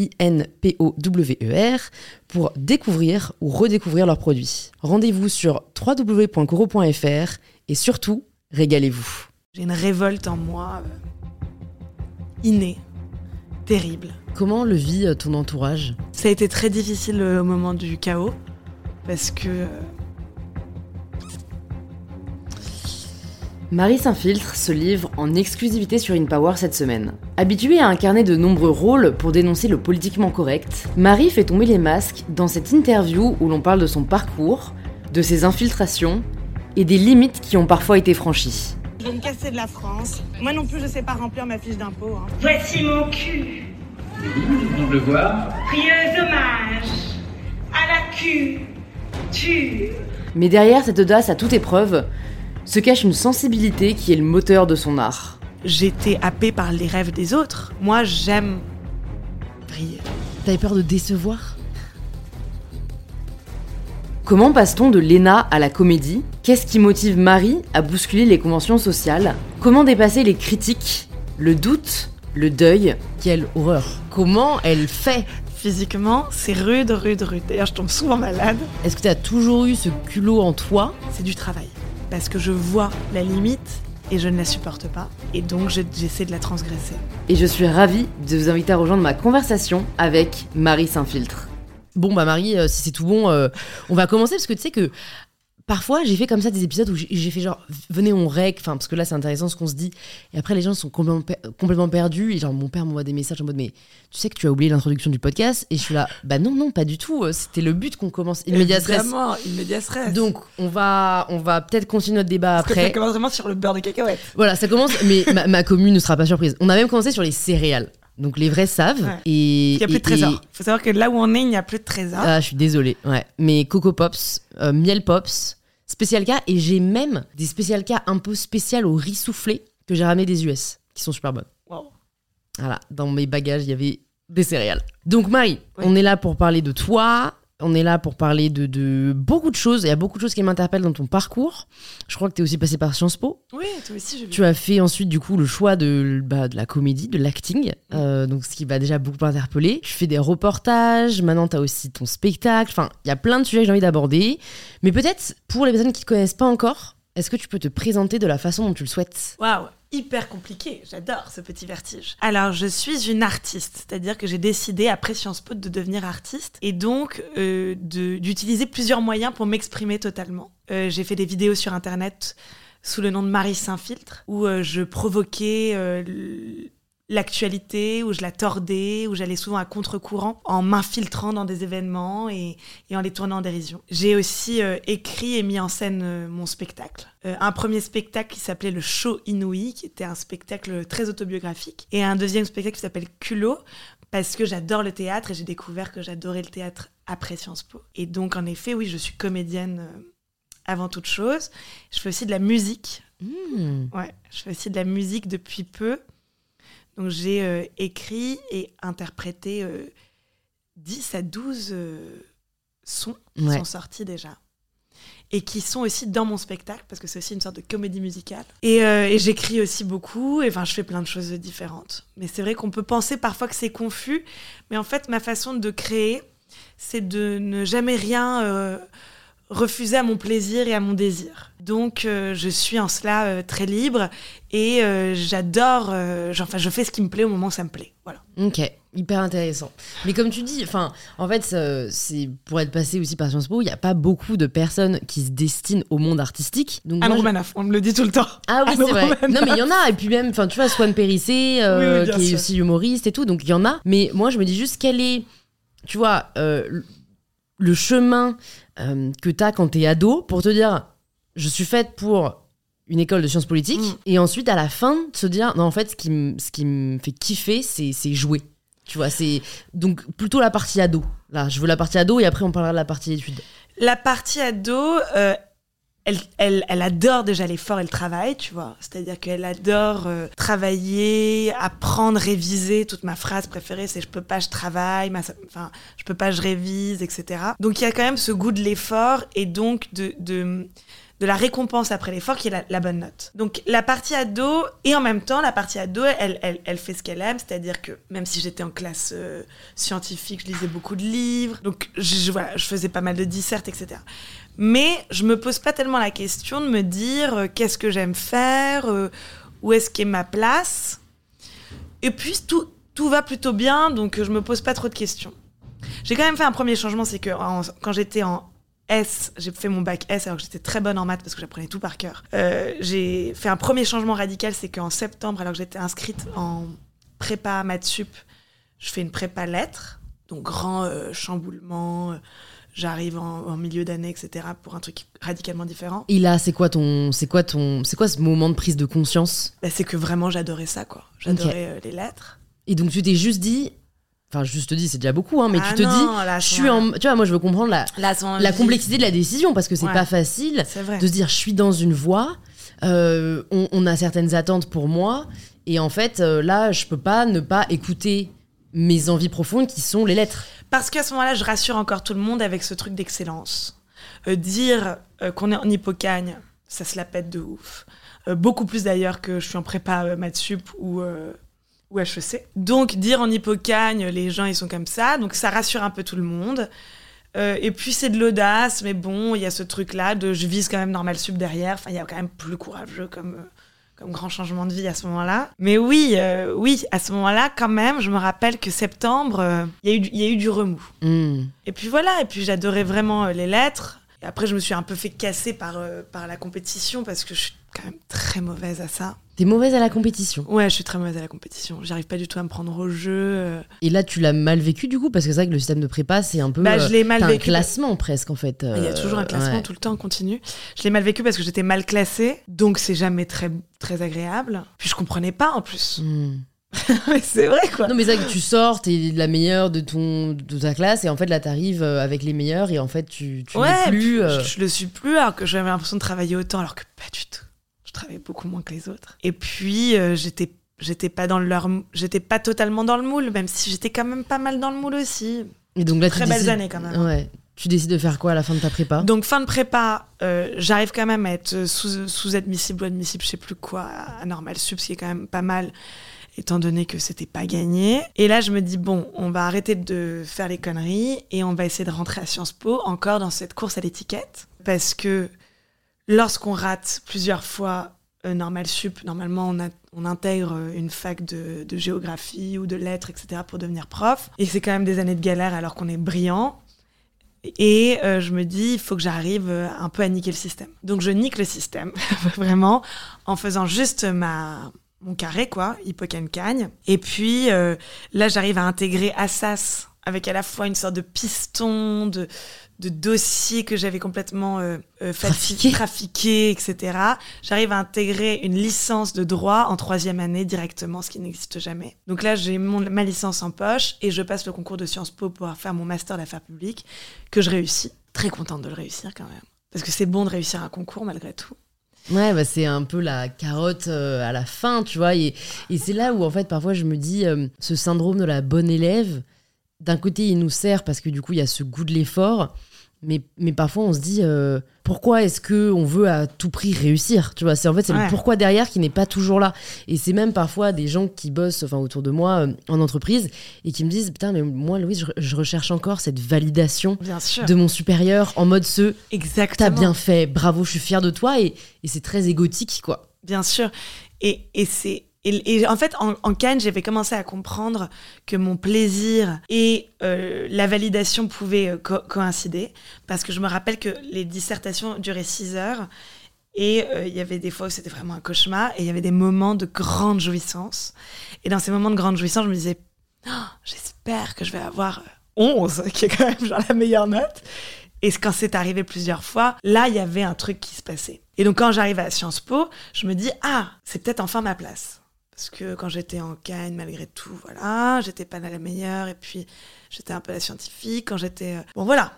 I-N-P-O-W-E-R, pour découvrir ou redécouvrir leurs produits. Rendez-vous sur www.coro.fr et surtout, régalez-vous. J'ai une révolte en moi euh, innée, terrible. Comment le vit euh, ton entourage? Ça a été très difficile euh, au moment du chaos, parce que Marie s'infiltre se livre en exclusivité sur InPower cette semaine. Habituée à incarner de nombreux rôles pour dénoncer le politiquement correct, Marie fait tomber les masques dans cette interview où l'on parle de son parcours, de ses infiltrations et des limites qui ont parfois été franchies. je vais me casser de la France. Moi non plus, je sais pas remplir ma fiche d'impôt. hein. Voici mon cul. On le voir. Prieuse hommage à la culture. Mais derrière cette audace à toute épreuve, se cache une sensibilité qui est le moteur de son art. J'étais happée par les rêves des autres. Moi, j'aime briller. T'avais peur de décevoir? Comment passe-t-on de l'ENA à la comédie? Qu'est-ce qui motive Marie à bousculer les conventions sociales? Comment dépasser les critiques, le doute, le deuil? Quelle horreur Comment elle fait? Physiquement, c'est rude, rude, rude. D'ailleurs, je tombe souvent malade. Est-ce que t'as toujours eu ce culot en toi? C'est du travail. Parce que je vois la limite et je ne la supporte pas. Et donc, je- j'essaie de la transgresser. Et je suis ravie de vous inviter à rejoindre ma conversation avec Marie Saint-Filtre. Bon bah Marie, euh, si c'est tout bon, euh, on va commencer parce que tu sais que parfois j'ai fait comme ça des épisodes où j'ai fait genre venez on rec, enfin parce que là c'est intéressant ce qu'on se dit. Et après les gens sont complètement, per- complètement perdus et genre mon père m'envoie des messages en mode mais tu sais que tu as oublié l'introduction du podcast? Et je suis là bah non non pas du tout, euh, c'était le but qu'on commence immédiat stress. Évidemment, immédiat stress. Donc on va on va peut-être continuer notre débat Parce que ça après. commence vraiment sur le beurre de cacahuète. Voilà, ça commence, mais ma, ma commune ne sera pas surprise. On a même commencé sur les céréales. Donc les vrais savent. Ouais. Et, Il n'y a plus de et- trésor. et- Il faut savoir que là où on est, il n'y a plus de trésor. ah, je suis désolée. Ouais. Mais Coco Pops, euh, Miel Pops, Spécial K, et j'ai même des Spécial K un peu spéciales au riz soufflé que j'ai ramené des US, qui sont super bonnes. Wow. Voilà, dans mes bagages, il y avait des céréales. Donc Marie, Ouais. on est là pour parler de toi. On est là pour parler de, de beaucoup de choses. Il y a beaucoup de choses qui m'interpellent dans ton parcours. Je crois que tu es aussi passé par Sciences Po. Oui, toi aussi, j'ai vu. Tu as fait ensuite du coup le choix de, bah, de la comédie, de l'acting, euh, donc ce qui va déjà beaucoup m'interpeller. Tu fais des reportages, maintenant tu as aussi ton spectacle, enfin il y a plein de sujets que j'ai envie d'aborder. Mais peut-être pour les personnes qui ne te connaissent pas encore, est-ce que tu peux te présenter de la façon dont tu le souhaites? Waouh, hyper compliqué. J'adore ce petit vertige. Alors, je suis une artiste, c'est-à-dire que j'ai décidé après Sciences Po de devenir artiste et donc euh, d'utiliser plusieurs moyens pour m'exprimer totalement. Euh, j'ai fait des vidéos sur internet sous le nom de Marie Saint-Filtre où euh, je provoquais l'actualité, où je la tordais, où j'allais souvent à contre-courant en m'infiltrant dans des événements et, et en les tournant en dérision. J'ai aussi euh, écrit et mis en scène euh, mon spectacle. Euh, un premier spectacle qui s'appelait Le Show Inouï, qui était un spectacle très autobiographique, et un deuxième spectacle qui s'appelle Culot, parce que j'adore le théâtre et j'ai découvert que j'adorais le théâtre après Sciences Po. Et donc, en effet, oui, je suis comédienne avant toute chose. Je fais aussi de la musique. Hmm. Ouais, je fais aussi de la musique depuis peu. Donc j'ai euh, écrit et interprété euh, 10 à 12 euh, sons qui Ouais. sont sortis déjà. Et qui sont aussi dans mon spectacle, parce que c'est aussi une sorte de comédie musicale. Et, euh, et j'écris aussi beaucoup, et enfin je fais plein de choses différentes. Mais c'est vrai qu'on peut penser parfois que c'est confus, mais en fait ma façon de créer, c'est de ne jamais rien refuser à mon plaisir et à mon désir. Donc euh, je suis en cela euh, très libre et euh, j'adore, enfin je fais ce qui me plaît au moment où ça me plaît. Voilà. Ok, hyper intéressant. Mais comme tu dis, enfin, en fait, c'est pour être passé aussi par Sciences Po, il n'y a pas beaucoup de personnes qui se destinent au monde artistique. Donc Anne je- Romanoff, on me le dit tout le temps. Ah oui, c'est vrai. Non, mais il y en a. Et puis même, enfin, tu vois, Swan Périssé, Oui, oui, bien qui est aussi humoriste et tout. Donc il y en a. Mais moi, je me dis juste quel est, tu vois, le chemin euh, que tu as quand tu es ado pour te dire, je suis faite pour une école de sciences politiques. Mm. Et ensuite, à la fin, de se dire, non, en fait, ce qui, me- ce qui me fait kiffer, c'est c'est jouer. Tu vois, c'est donc plutôt la partie ado. Là, je veux la partie ado et après, on parlera de la partie études. La partie ado, euh, elle, elle, elle adore déjà l'effort et le travail, tu vois. C'est-à-dire qu'elle adore euh, travailler, apprendre, réviser. Toute ma phrase préférée, c'est je peux pas, je travaille, ma- enfin, je peux pas, je révise, etc. Donc il y a quand même ce goût de l'effort et donc de, de, de la récompense après l'effort qui est la, bonne note. Donc la partie ado, et en même temps, la partie ado, elle, elle, elle fait ce qu'elle aime, c'est-à-dire que même si j'étais en classe euh, scientifique, je lisais beaucoup de livres, donc je- voilà, je faisais pas mal de dissertes, etc. Mais je me pose pas tellement la question de me dire euh, qu'est-ce que j'aime faire, euh, où est-ce qu'est ma place. Et puis tout, tout va plutôt bien, donc euh, je me pose pas trop de questions. J'ai quand même fait un premier changement, c'est que quand j'étais en S, j'ai fait mon bac S alors que j'étais très bonne en maths parce que j'apprenais tout par cœur. Euh, j'ai fait un premier changement radical, c'est qu'en septembre, alors que j'étais inscrite en prépa maths sup, je fais une prépa lettres, donc grand chamboulement. J'arrive en, en milieu d'année, etc. pour un truc radicalement différent. Et là, c'est quoi ton, c'est quoi ton, c'est quoi ce moment de prise de conscience? Bah, c'est que vraiment j'adorais ça, quoi. J'adorais euh, les lettres. Et donc tu t'es juste dit, enfin juste dit, c'est déjà beaucoup, hein, mais Ah tu te non, dis, là, je suis en, tu vois, moi je veux comprendre la, Là, la complexité de la décision parce que c'est Ouais. pas facile de se dire, je suis dans une voie, euh, on, on a certaines attentes pour moi, et en fait euh, là, je peux pas ne pas écouter mes envies profondes qui sont les lettres. Parce qu'à ce moment-là, je rassure encore tout le monde avec ce truc d'excellence. Euh, dire euh, qu'on est en hippocagne, ça se la pète de ouf. Euh, beaucoup plus d'ailleurs que je suis en prépa euh, maths sup ou, euh, ou HEC. Donc dire en hippocagne, les gens ils sont comme ça, donc ça rassure un peu tout le monde. Euh, et puis c'est de l'audace, mais bon, il y a ce truc-là de je vise quand même normal sup derrière. Enfin, il y a quand même plus courageux comme, comme grand changement de vie à ce moment-là. Mais oui, euh, oui, à ce moment-là, quand même, je me rappelle que septembre, euh, il y, a eu du- il y a eu du remous. Hmm. Et puis voilà, et puis j'adorais vraiment euh, les lettres. Et après, je me suis un peu fait casser par, par la compétition parce que je suis quand même très mauvaise à ça. T'es mauvaise à la compétition. Ouais, je suis très mauvaise à la compétition. J'arrive pas du tout à me prendre au jeu. euh. Et là, tu l'as mal vécu du coup parce que c'est vrai que le système de prépa, c'est un peu, Bah, euh, je l'ai mal t'as un vécu. classement presque en fait. Il y a toujours un euh, classement ouais. tout le temps, continu. Je l'ai mal vécu parce que j'étais mal classée, donc c'est jamais très, très agréable. Puis je comprenais pas en plus. Mais c'est vrai quoi. Non mais c'est vrai que tu sors, t'es la meilleure de ton de ta classe et en fait là t'arrives euh, avec les meilleurs et en fait tu tu ouais, plus. euh, je, je le suis plus alors que j'avais l'impression de travailler autant alors que pas du tout. Je travaillais beaucoup moins que les autres. Et puis euh, j'étais j'étais pas dans leur j'étais pas totalement dans le moule même si j'étais quand même pas mal dans le moule aussi. Et donc là tu Très belles décides- années quand même. Ouais. Tu décides de faire quoi à la fin de ta prépa? Donc fin de prépa, euh, j'arrive quand même à être sous, sous admissible ou admissible, je sais plus quoi, à normal sub, ce qui est quand même pas mal, étant donné que c'était pas gagné. Et là, je me dis bon, on va arrêter de faire les conneries et on va essayer de rentrer à Sciences Po encore dans cette course à l'étiquette, parce que lorsqu'on rate plusieurs fois euh, normal sup, normalement on, intègre euh, une fac de, géographie ou de lettres, etc. pour devenir prof. Et c'est quand même des années de galère alors qu'on est brillant. Et euh, je me dis, il faut que j'arrive euh, un peu à niquer le système. Donc je nique le système, vraiment, en faisant juste ma mon carré, quoi, hippocane-cagne. Et puis là, j'arrive à intégrer Assas avec à la fois une sorte de piston, de, de dossier que j'avais complètement euh, euh, Trafiqué. falsifié, trafiqué, etc. J'arrive à intégrer une licence de droit en troisième année directement, ce qui n'existe jamais. Donc là, j'ai ma licence en poche et je passe le concours de Sciences Po pour faire mon master d'affaires publiques que je réussis. Très contente de le réussir quand même. Parce que c'est bon de réussir un concours malgré tout. Ouais, bah, c'est un peu la carotte euh, à la fin, tu vois. Et, et c'est là où, en fait, parfois, je me dis, euh, ce syndrome de la bonne élève, d'un côté, il nous sert parce que du coup, il y a ce goût de l'effort. Mais, mais parfois, on se dit euh, pourquoi est-ce que on veut à tout prix réussir Tu vois, c'est en fait c'est Ouais. le pourquoi derrière qui n'est pas toujours là. Et c'est même parfois des gens qui bossent, enfin autour de moi euh, en entreprise, et qui me disent putain, mais moi, Louise, je, je recherche encore cette validation de mon supérieur en mode ce t'as bien fait, bravo, je suis fière de toi, et, et c'est très égotique quoi. Bien sûr. Et, et c'est. Et, en fait, en, en Cannes, j'avais commencé à comprendre que mon plaisir et euh, la validation pouvaient euh, co- coïncider. Parce que je me rappelle que les dissertations duraient six heures. Et euh, il y avait des fois où c'était vraiment un cauchemar. Et il y avait des moments de grande jouissance. Et dans ces moments de grande jouissance, je me disais, Oh, j'espère que je vais avoir euh, 11, qui est quand même genre la meilleure note. Et quand c'est arrivé plusieurs fois, là, il y avait un truc qui se passait. Et donc, quand j'arrive à Sciences Po, je me dis, ah, c'est peut-être enfin ma place. Parce que quand j'étais en Cannes, malgré tout, voilà, j'étais pas la meilleure. Et puis, j'étais un peu la scientifique. Quand j'étais. euh, Bon, voilà.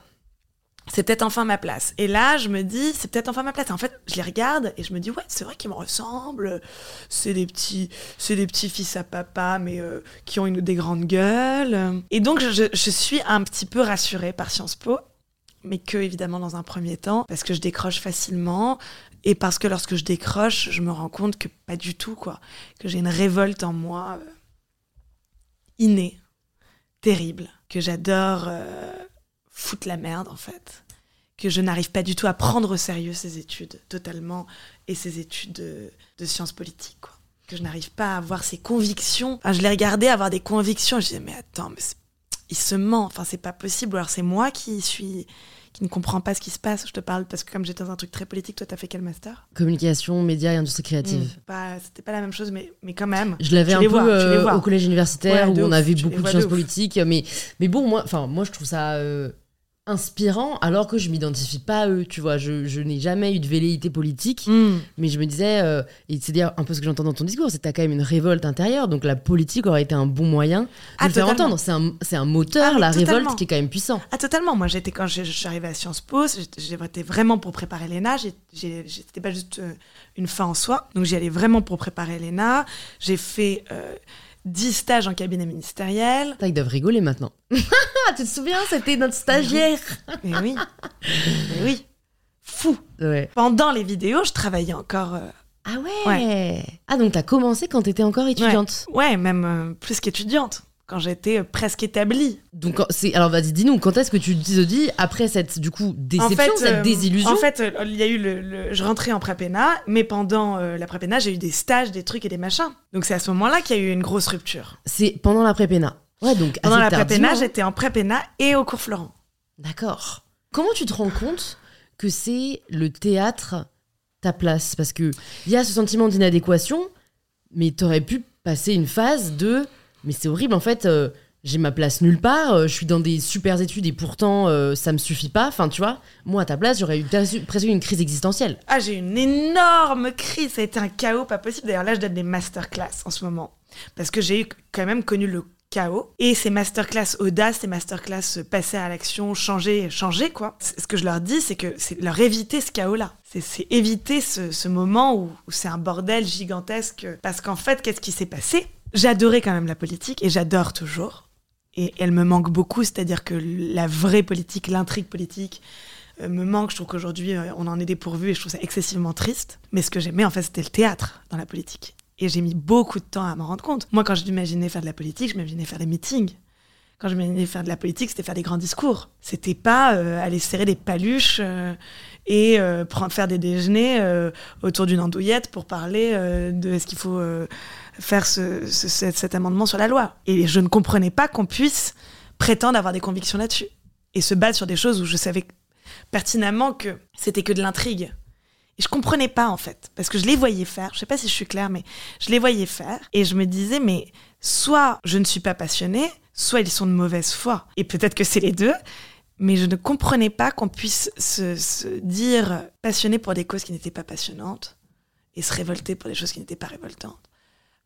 C'est peut-être enfin ma place. Et là, je me dis, c'est peut-être enfin ma place. En fait, je les regarde et je me dis, ouais, c'est vrai qu'ils me ressemblent. C'est des petits, c'est des petits fils à papa, mais euh, qui ont une, des grandes gueules. Et donc, je, je suis un petit peu rassurée par Sciences Po mais que évidemment dans un premier temps, parce que je décroche facilement, et parce que lorsque je décroche, je me rends compte que pas du tout, quoi. Que j'ai une révolte en moi euh, innée, terrible, que j'adore euh, foutre la merde, en fait. Que je n'arrive pas du tout à prendre au sérieux ces études, totalement, et ces études de, sciences politiques, quoi. Que je n'arrive pas à avoir ces convictions. Enfin, je les regardais avoir des convictions, je disais, mais attends, mais il se ment. Enfin, c'est pas possible. Alors c'est moi qui suis qui ne comprends pas ce qui se passe. Je te parle parce que comme j'étais dans un truc très politique, toi t'as fait quel master? Communication, médias et industrie créative. Mm. Pas- C'était pas la même chose, mais mais quand même. Je l'avais un peu vois, euh, au collège universitaire Ouais, où on avait beaucoup de sciences politiques, mais mais bon moi, enfin moi je trouve ça euh, inspirant alors que je m'identifie pas à eux, tu vois. Je, je n'ai jamais eu de velléité politique, Mm. mais je me disais euh, et c'est dire un peu ce que j'entends dans ton discours, c'est que t'as quand même une révolte intérieure, donc la politique aurait été un bon moyen de Ah, le faire totalement. entendre. C'est un c'est un moteur Ah, la totalement. révolte qui est quand même puissant. Ah totalement. Moi j'étais quand je, je suis arrivée à Sciences Po, j'étais- j'étais vraiment pour préparer l'ENA. J'ai- j'ai- C'était pas juste euh, une fin en soi. Donc j'y allais vraiment pour préparer l'ENA. J'ai fait euh, 10 stages en cabinet ministériel. Ils doivent rigoler maintenant. tu te souviens, c'était notre stagiaire. Mais oui, mais oui, fou. Ouais. Pendant les vidéos, je travaillais encore. euh, Ah ouais. Ah donc t'as commencé quand t'étais encore étudiante. Ouais, même euh, plus qu'étudiante, quand j'étais euh, presque établie. Donc c'est alors vas-y dis-nous quand est-ce que tu te dis après cette du coup déception en fait, cette euh, désillusion En fait, euh, il y a eu le, le- je rentrais en prépéna, mais pendant euh, la prépéna, j'ai eu des stages, des trucs et des machins. Donc c'est à ce moment-là qu'il y a eu une grosse rupture. c'est pendant la prépéna. Ouais donc Pendant la hein. j'étais en prépéna et au cours Florent. D'accord. Comment tu te rends compte que c'est le théâtre ta place? Parce que il y a ce sentiment d'inadéquation mais t'aurais pu passer une phase de mais c'est horrible en fait euh, j'ai ma place nulle part, euh, je suis dans des super études et pourtant euh, ça me suffit pas. Enfin, tu vois, moi à ta place, j'aurais eu presque une crise existentielle. Ah, j'ai eu une énorme crise. Ça a été un chaos pas possible. D'ailleurs, là, je donne des masterclass en ce moment. Parce que j'ai quand même connu le chaos. Et ces masterclass audace, ces masterclass passer à l'action, changer, changer, quoi. Ce que je leur dis, c'est que c'est leur éviter ce chaos-là. C'est- éviter ce, moment où c'est un bordel gigantesque. Parce qu'en fait, qu'est-ce qui s'est passé? J'adorais quand même la politique et j'adore toujours. Et elle me manque beaucoup, c'est-à-dire que la vraie politique, l'intrigue politique, euh, me manque. Je trouve qu'aujourd'hui, euh, on en est dépourvu et je trouve ça excessivement triste. Mais ce que j'aimais, en fait, c'était le théâtre dans la politique. Et j'ai mis beaucoup de temps à m'en rendre compte. Moi, quand j'imaginais faire de la politique, je m'imaginais faire des meetings. Quand je m'imaginais faire de la politique, c'était faire des grands discours. C'était pas euh, aller serrer des paluches et euh, faire des déjeuners euh, autour d'une andouillette pour parler euh, de est-ce qu'il faut faire ce- ce- cet, cet amendement sur la loi. Et je ne comprenais pas qu'on puisse prétendre avoir des convictions là-dessus et se battre sur des choses où je savais pertinemment que c'était que de l'intrigue. Et je comprenais pas en fait, parce que je les voyais faire, je sais pas si je suis claire, mais je les voyais faire, et je me disais, mais soit je ne suis pas passionnée, soit ils sont de mauvaise foi. Et peut-être que c'est les deux, mais je ne comprenais pas qu'on puisse se, se dire passionné pour des causes qui n'étaient pas passionnantes, et se révolter pour des choses qui n'étaient pas révoltantes.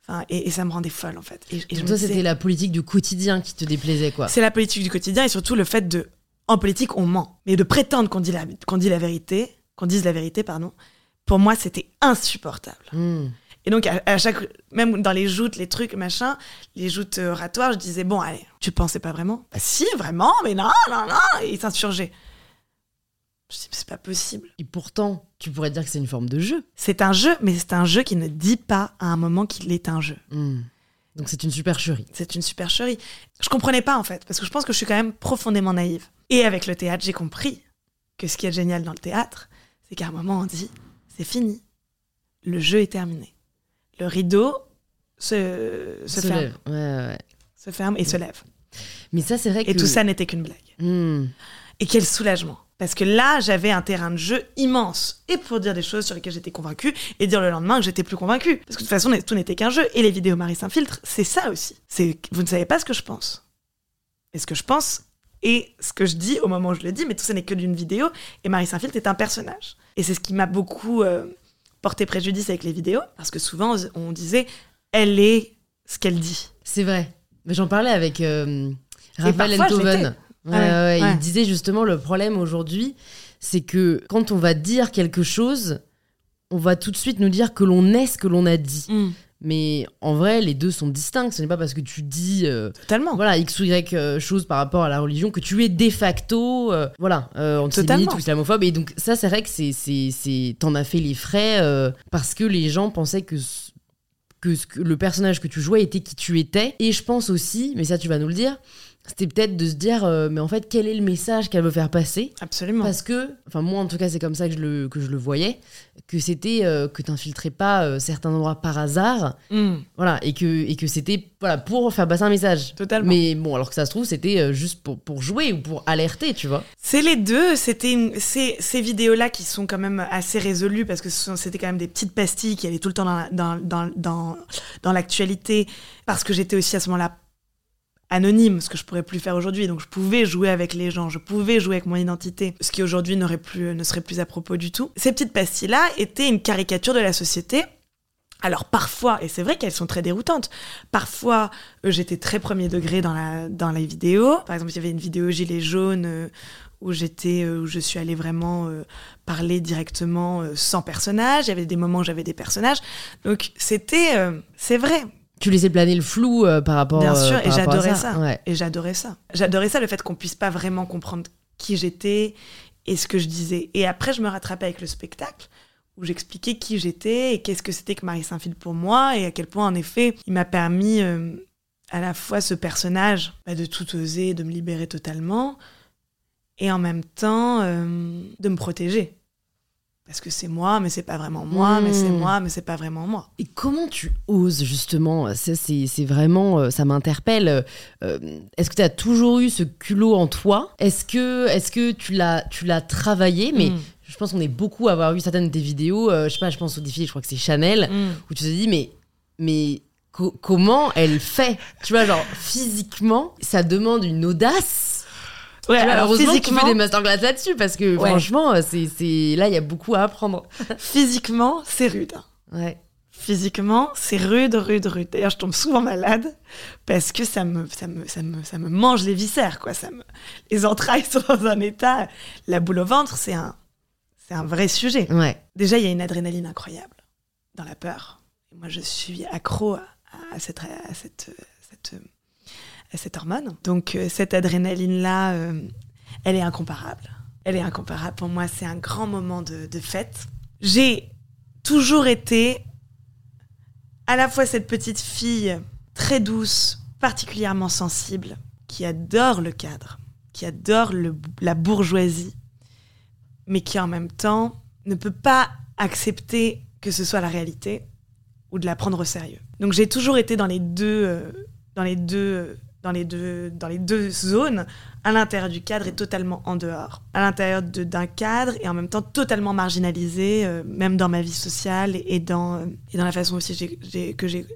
Enfin, et, et ça me rendait folle en fait. Et, et je me Toi, c'était la politique du quotidien qui te déplaisait, quoi. c'est la politique du quotidien et surtout le fait de, en politique, on ment. Mais de prétendre qu'on dit la, qu'on dit la vérité, qu'on dise la vérité, pardon, pour moi, c'était insupportable. Hmm. Et donc, à, à chaque, même dans les joutes, les trucs, machin, les joutes euh, oratoires, je disais, bon, allez, tu pensais pas vraiment? Bah si, vraiment, mais non, non, non, et ils s'insurgeaient. Je dis, c'est pas possible. Et pourtant, tu pourrais dire que c'est une forme de jeu. C'est un jeu, mais c'est un jeu qui ne dit pas à un moment qu'il est un jeu. Hmm. Donc c'est une supercherie. C'est une supercherie. Je comprenais pas en fait, parce que je pense que je suis quand même profondément naïve. Et avec le théâtre, j'ai compris que ce qui est génial dans le théâtre, c'est qu'à un moment on dit, c'est fini. Le jeu est terminé. Le rideau se, se, ferme. Ouais, ouais. Se ferme et se lève. Mais ça, c'est vrai que. Et tout ça n'était qu'une blague. Hmm. Et quel soulagement. Parce que là, j'avais un terrain de jeu immense. Et pour dire des choses sur lesquelles j'étais convaincue, et dire le lendemain que j'étais plus convaincue. Parce que de toute façon, tout n'était qu'un jeu. Et les vidéos Marie Saint-Filtre, c'est ça aussi. C'est vous ne savez pas ce que je pense. Et ce que je pense, et ce que je dis au moment où je le dis, mais tout ça n'est que d'une vidéo. Et Marie Saint-Filtre est un personnage. Et c'est ce qui m'a beaucoup euh, porté préjudice avec les vidéos. Parce que souvent, on disait, elle est ce qu'elle dit. C'est vrai. Mais j'en parlais avec euh, Raphaël Ouais, ouais, ouais. Il disait justement le problème aujourd'hui, c'est que quand on va dire quelque chose, on va tout de suite nous dire que l'on est ce que l'on a dit. Mm. Mais en vrai, les deux sont distincts. Ce n'est pas parce que tu dis euh, Totalement. voilà x ou y euh, chose par rapport à la religion que tu es de facto euh, voilà euh, antisémite ou islamophobe. Et donc ça, c'est vrai que c'est c'est c'est t'en as fait les frais euh, parce que les gens pensaient que ce- que, ce que le personnage que tu jouais était qui tu étais. Et je pense aussi, mais ça tu vas nous le dire, c'était peut-être de se dire, euh, mais en fait, quel est le message qu'elle veut faire passer Absolument. Parce que, enfin moi en tout cas, c'est comme ça que je le, que je le voyais, que c'était euh, que t'infiltrais pas euh, certains endroits par hasard, Mm. voilà, et que, et que c'était voilà, pour faire passer un message. Totalement. Mais bon, alors que ça se trouve, c'était juste pour, pour jouer ou pour alerter, tu vois. C'est les deux. C'était une- ces, ces vidéos-là qui sont quand même assez résolues parce que c'était quand même des petites pastilles qui allaient tout le temps dans, dans, dans, dans l'actualité parce que j'étais aussi à ce moment-là anonyme, ce que je pourrais plus faire aujourd'hui. Donc je pouvais jouer avec les gens, je pouvais jouer avec mon identité, ce qui aujourd'hui n'aurait plus, ne serait plus à propos du tout. Ces petites pastilles-là étaient une caricature de la société. Alors parfois, et c'est vrai qu'elles sont très déroutantes, parfois euh, j'étais très premier degré dans, la, dans les vidéos. Par exemple, il y avait une vidéo Gilet jaune euh, où j'étais, euh, où je suis allée vraiment parler directement sans personnage. Il y avait des moments où j'avais des personnages. Donc c'était, c'est vrai, Tu laissais planer le flou euh, par rapport Bien euh, sûr, et j'adorais ça. Ouais. Et j'adorais ça. J'adorais ça, le fait qu'on puisse pas vraiment comprendre qui j'étais et ce que je disais. Et après, je me rattrapais avec le spectacle où j'expliquais qui j'étais et qu'est-ce que c'était que Marie Saint-Philippe pour moi et à quel point, en effet, il m'a permis euh, à la fois ce personnage bah, de tout oser, de me libérer totalement et en même temps de me protéger. Parce que c'est moi, mais c'est pas vraiment moi, mais c'est Mmh. moi, mais c'est pas vraiment moi. Et comment tu oses justement Ça, c'est vraiment, euh, ça m'interpelle. Euh, Est-ce que tu as toujours eu ce culot en toi? Est-ce que, est que tu l'as, travaillé? Mais Mm. je pense qu'on est beaucoup à avoir vu certaines de tes vidéos. euh, je sais pas, je pense au défilé, je crois que c'est Chanel, Mm. où tu te dis mais, mais co- comment elle fait? Tu vois, genre physiquement, ça demande une audace. Ouais, alors heureusement que tu physiquement, fais des masterclass là-dessus parce que Ouais. franchement, euh, c'est, c'est là il y a beaucoup à apprendre. physiquement, c'est rude. Ouais. Physiquement, c'est rude, rude, rude. D'ailleurs, je tombe souvent malade parce que ça me, ça me, ça me, ça me mange les viscères, quoi. Ça me... Les entrailles sont dans un état. La boule au ventre, c'est un, c'est un vrai sujet. Ouais. Déjà, il y a une adrénaline incroyable dans la peur. Moi, je suis accro à, à cette, à cette, cette, cette hormone. Donc, euh, cette adrénaline-là, euh, elle est incomparable. Elle est incomparable. Pour moi, c'est un grand moment de, fête. J'ai toujours été à la fois cette petite fille très douce, particulièrement sensible, qui adore le cadre, qui adore la bourgeoisie, mais qui en même temps ne peut pas accepter que ce soit la réalité ou de la prendre au sérieux. Donc j'ai toujours été dans les deux, euh, dans les deux, dans les deux, dans les deux zones, à l'intérieur du cadre et totalement en dehors. À l'intérieur d'un cadre et en même temps totalement marginalisée, euh, même dans ma vie sociale et, dans, euh, et dans la façon aussi j'ai- j'ai- que j'ai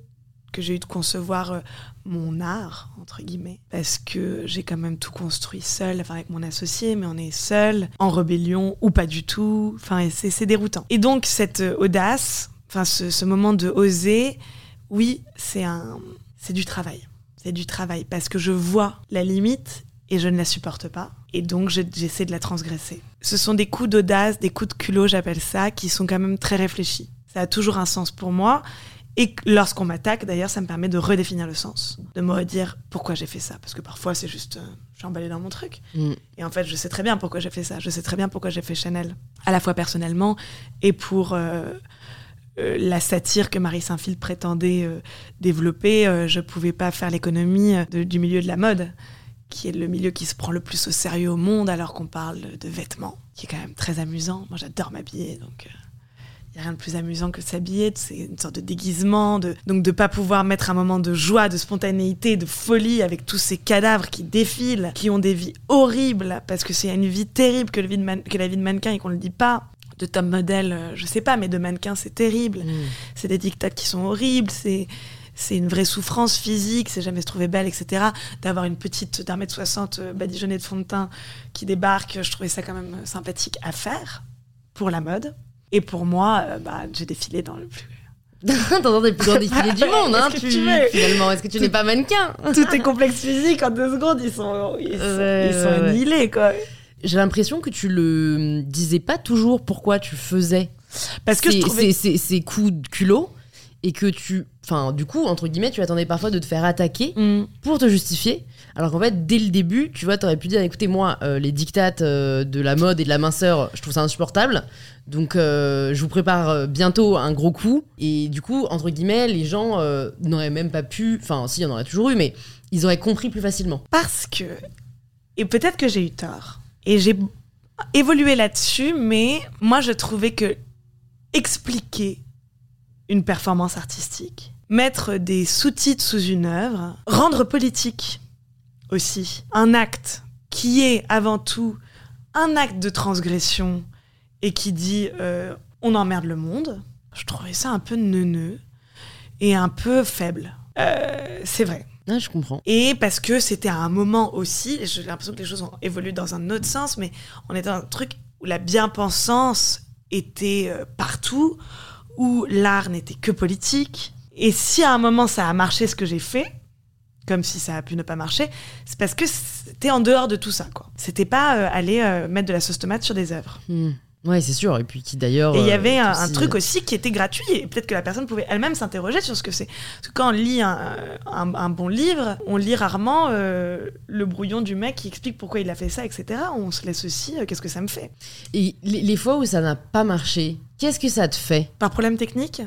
que eu de concevoir euh, mon art, entre guillemets, parce que j'ai quand même tout construit seul, enfin avec mon associé, mais on est seul, en rébellion ou pas du tout, enfin c'est déroutant. Et donc cette audace, enfin ce, ce moment de oser, oui, c'est un, c'est du travail, c'est du travail, parce que je vois la limite et je ne la supporte pas, et donc je- j'essaie de la transgresser. Ce sont des coups d'audace, des coups de culot, j'appelle ça, qui sont quand même très réfléchis. Ça a toujours un sens pour moi. Et lorsqu'on m'attaque, d'ailleurs, ça me permet de redéfinir le sens, de me redire pourquoi j'ai fait ça. Parce que parfois, c'est juste, euh, je suis emballée dans mon truc. Mm. Et en fait, je sais très bien pourquoi j'ai fait ça. Je sais très bien pourquoi j'ai fait Chanel, à la fois personnellement et pour euh, la satire que Marie Saint-Phil prétendait euh, développer. Euh, je pouvais pas faire l'économie euh, du milieu de la mode, qui est le milieu qui se prend le plus au sérieux au monde, alors qu'on parle de vêtements, qui est quand même très amusant. Moi, j'adore m'habiller, donc. il n'y a rien de plus amusant que de s'habiller, c'est une sorte de déguisement, de, donc de pas pouvoir mettre un moment de joie, de spontanéité, de folie avec tous ces cadavres qui défilent, qui ont des vies horribles, parce que c'est une vie terrible que, que la vie de mannequin et qu'on le dit pas. De top modèle, euh, je sais pas, mais de mannequin, c'est terrible. Mm. C'est des dictats qui sont horribles, c'est c'est une vraie souffrance physique, c'est jamais se trouver belle, etc. D'avoir une petite d'un mètre soixante euh, badigeonnée de fond de teint qui débarque, je trouvais ça quand même euh, sympathique à faire pour la mode. Et pour moi, bah, j'ai défilé dans le plus. T'entends des plus grands défilés du monde, hein, tu- tu veux finalement. Est-ce que tu n'es pas mannequin? Tous tes complexes physiques en deux secondes, ils sont, ils sont, Ouais, ils sont ouais, ouais. annihilés, quoi. J'ai l'impression que tu le disais pas toujours pourquoi tu faisais Parce que trouvais. ces- coups de culot et que tu. Enfin, du coup, entre guillemets, tu attendais parfois de te faire attaquer Mm. pour te justifier. Alors qu'en fait, dès le début, tu vois, t'aurais pu dire écoutez, moi, euh, les dictates euh, de la mode et de la minceur, je trouve ça insupportable. Donc, euh, je vous prépare bientôt un gros coup. Et du coup, entre guillemets, les gens n'auraient même pas pu. Enfin, si, il y en aurait toujours eu, mais ils auraient compris plus facilement. Parce que. Et peut-être que j'ai eu tort. Et j'ai évolué là-dessus, mais moi, je trouvais que expliquer une performance artistique, mettre des sous-titres sous une œuvre, rendre politique aussi un acte qui est avant tout un acte de transgression et qui dit euh, on emmerde le monde, je trouvais ça un peu neuneux et un peu faible. Euh, c'est vrai. Ah, je comprends. Et parce que c'était à un moment aussi, j'ai l'impression que les choses ont évolué dans un autre sens, mais on était dans un truc où la bien-pensance était euh, partout, où l'art n'était que politique. Et si à un moment ça a marché ce que j'ai fait, comme si ça a pu ne pas marcher, c'est parce que c'était en dehors de tout ça, quoi. C'était pas euh, aller euh, mettre de la sauce tomate sur des œuvres. Hmm. Ouais, c'est sûr. Et puis qui d'ailleurs. Et il y euh, avait un, aussi- un truc aussi qui était gratuit et peut-être que la personne pouvait elle-même s'interroger sur ce que c'est. Parce que quand on lit un, un- un bon livre, on lit rarement euh, le brouillon du mec qui explique pourquoi il a fait ça, etc. On se laisse aussi, euh, qu'est-ce que ça me fait Et les, les fois où ça n'a pas marché, qu'est-ce que ça te fait? Par problème technique?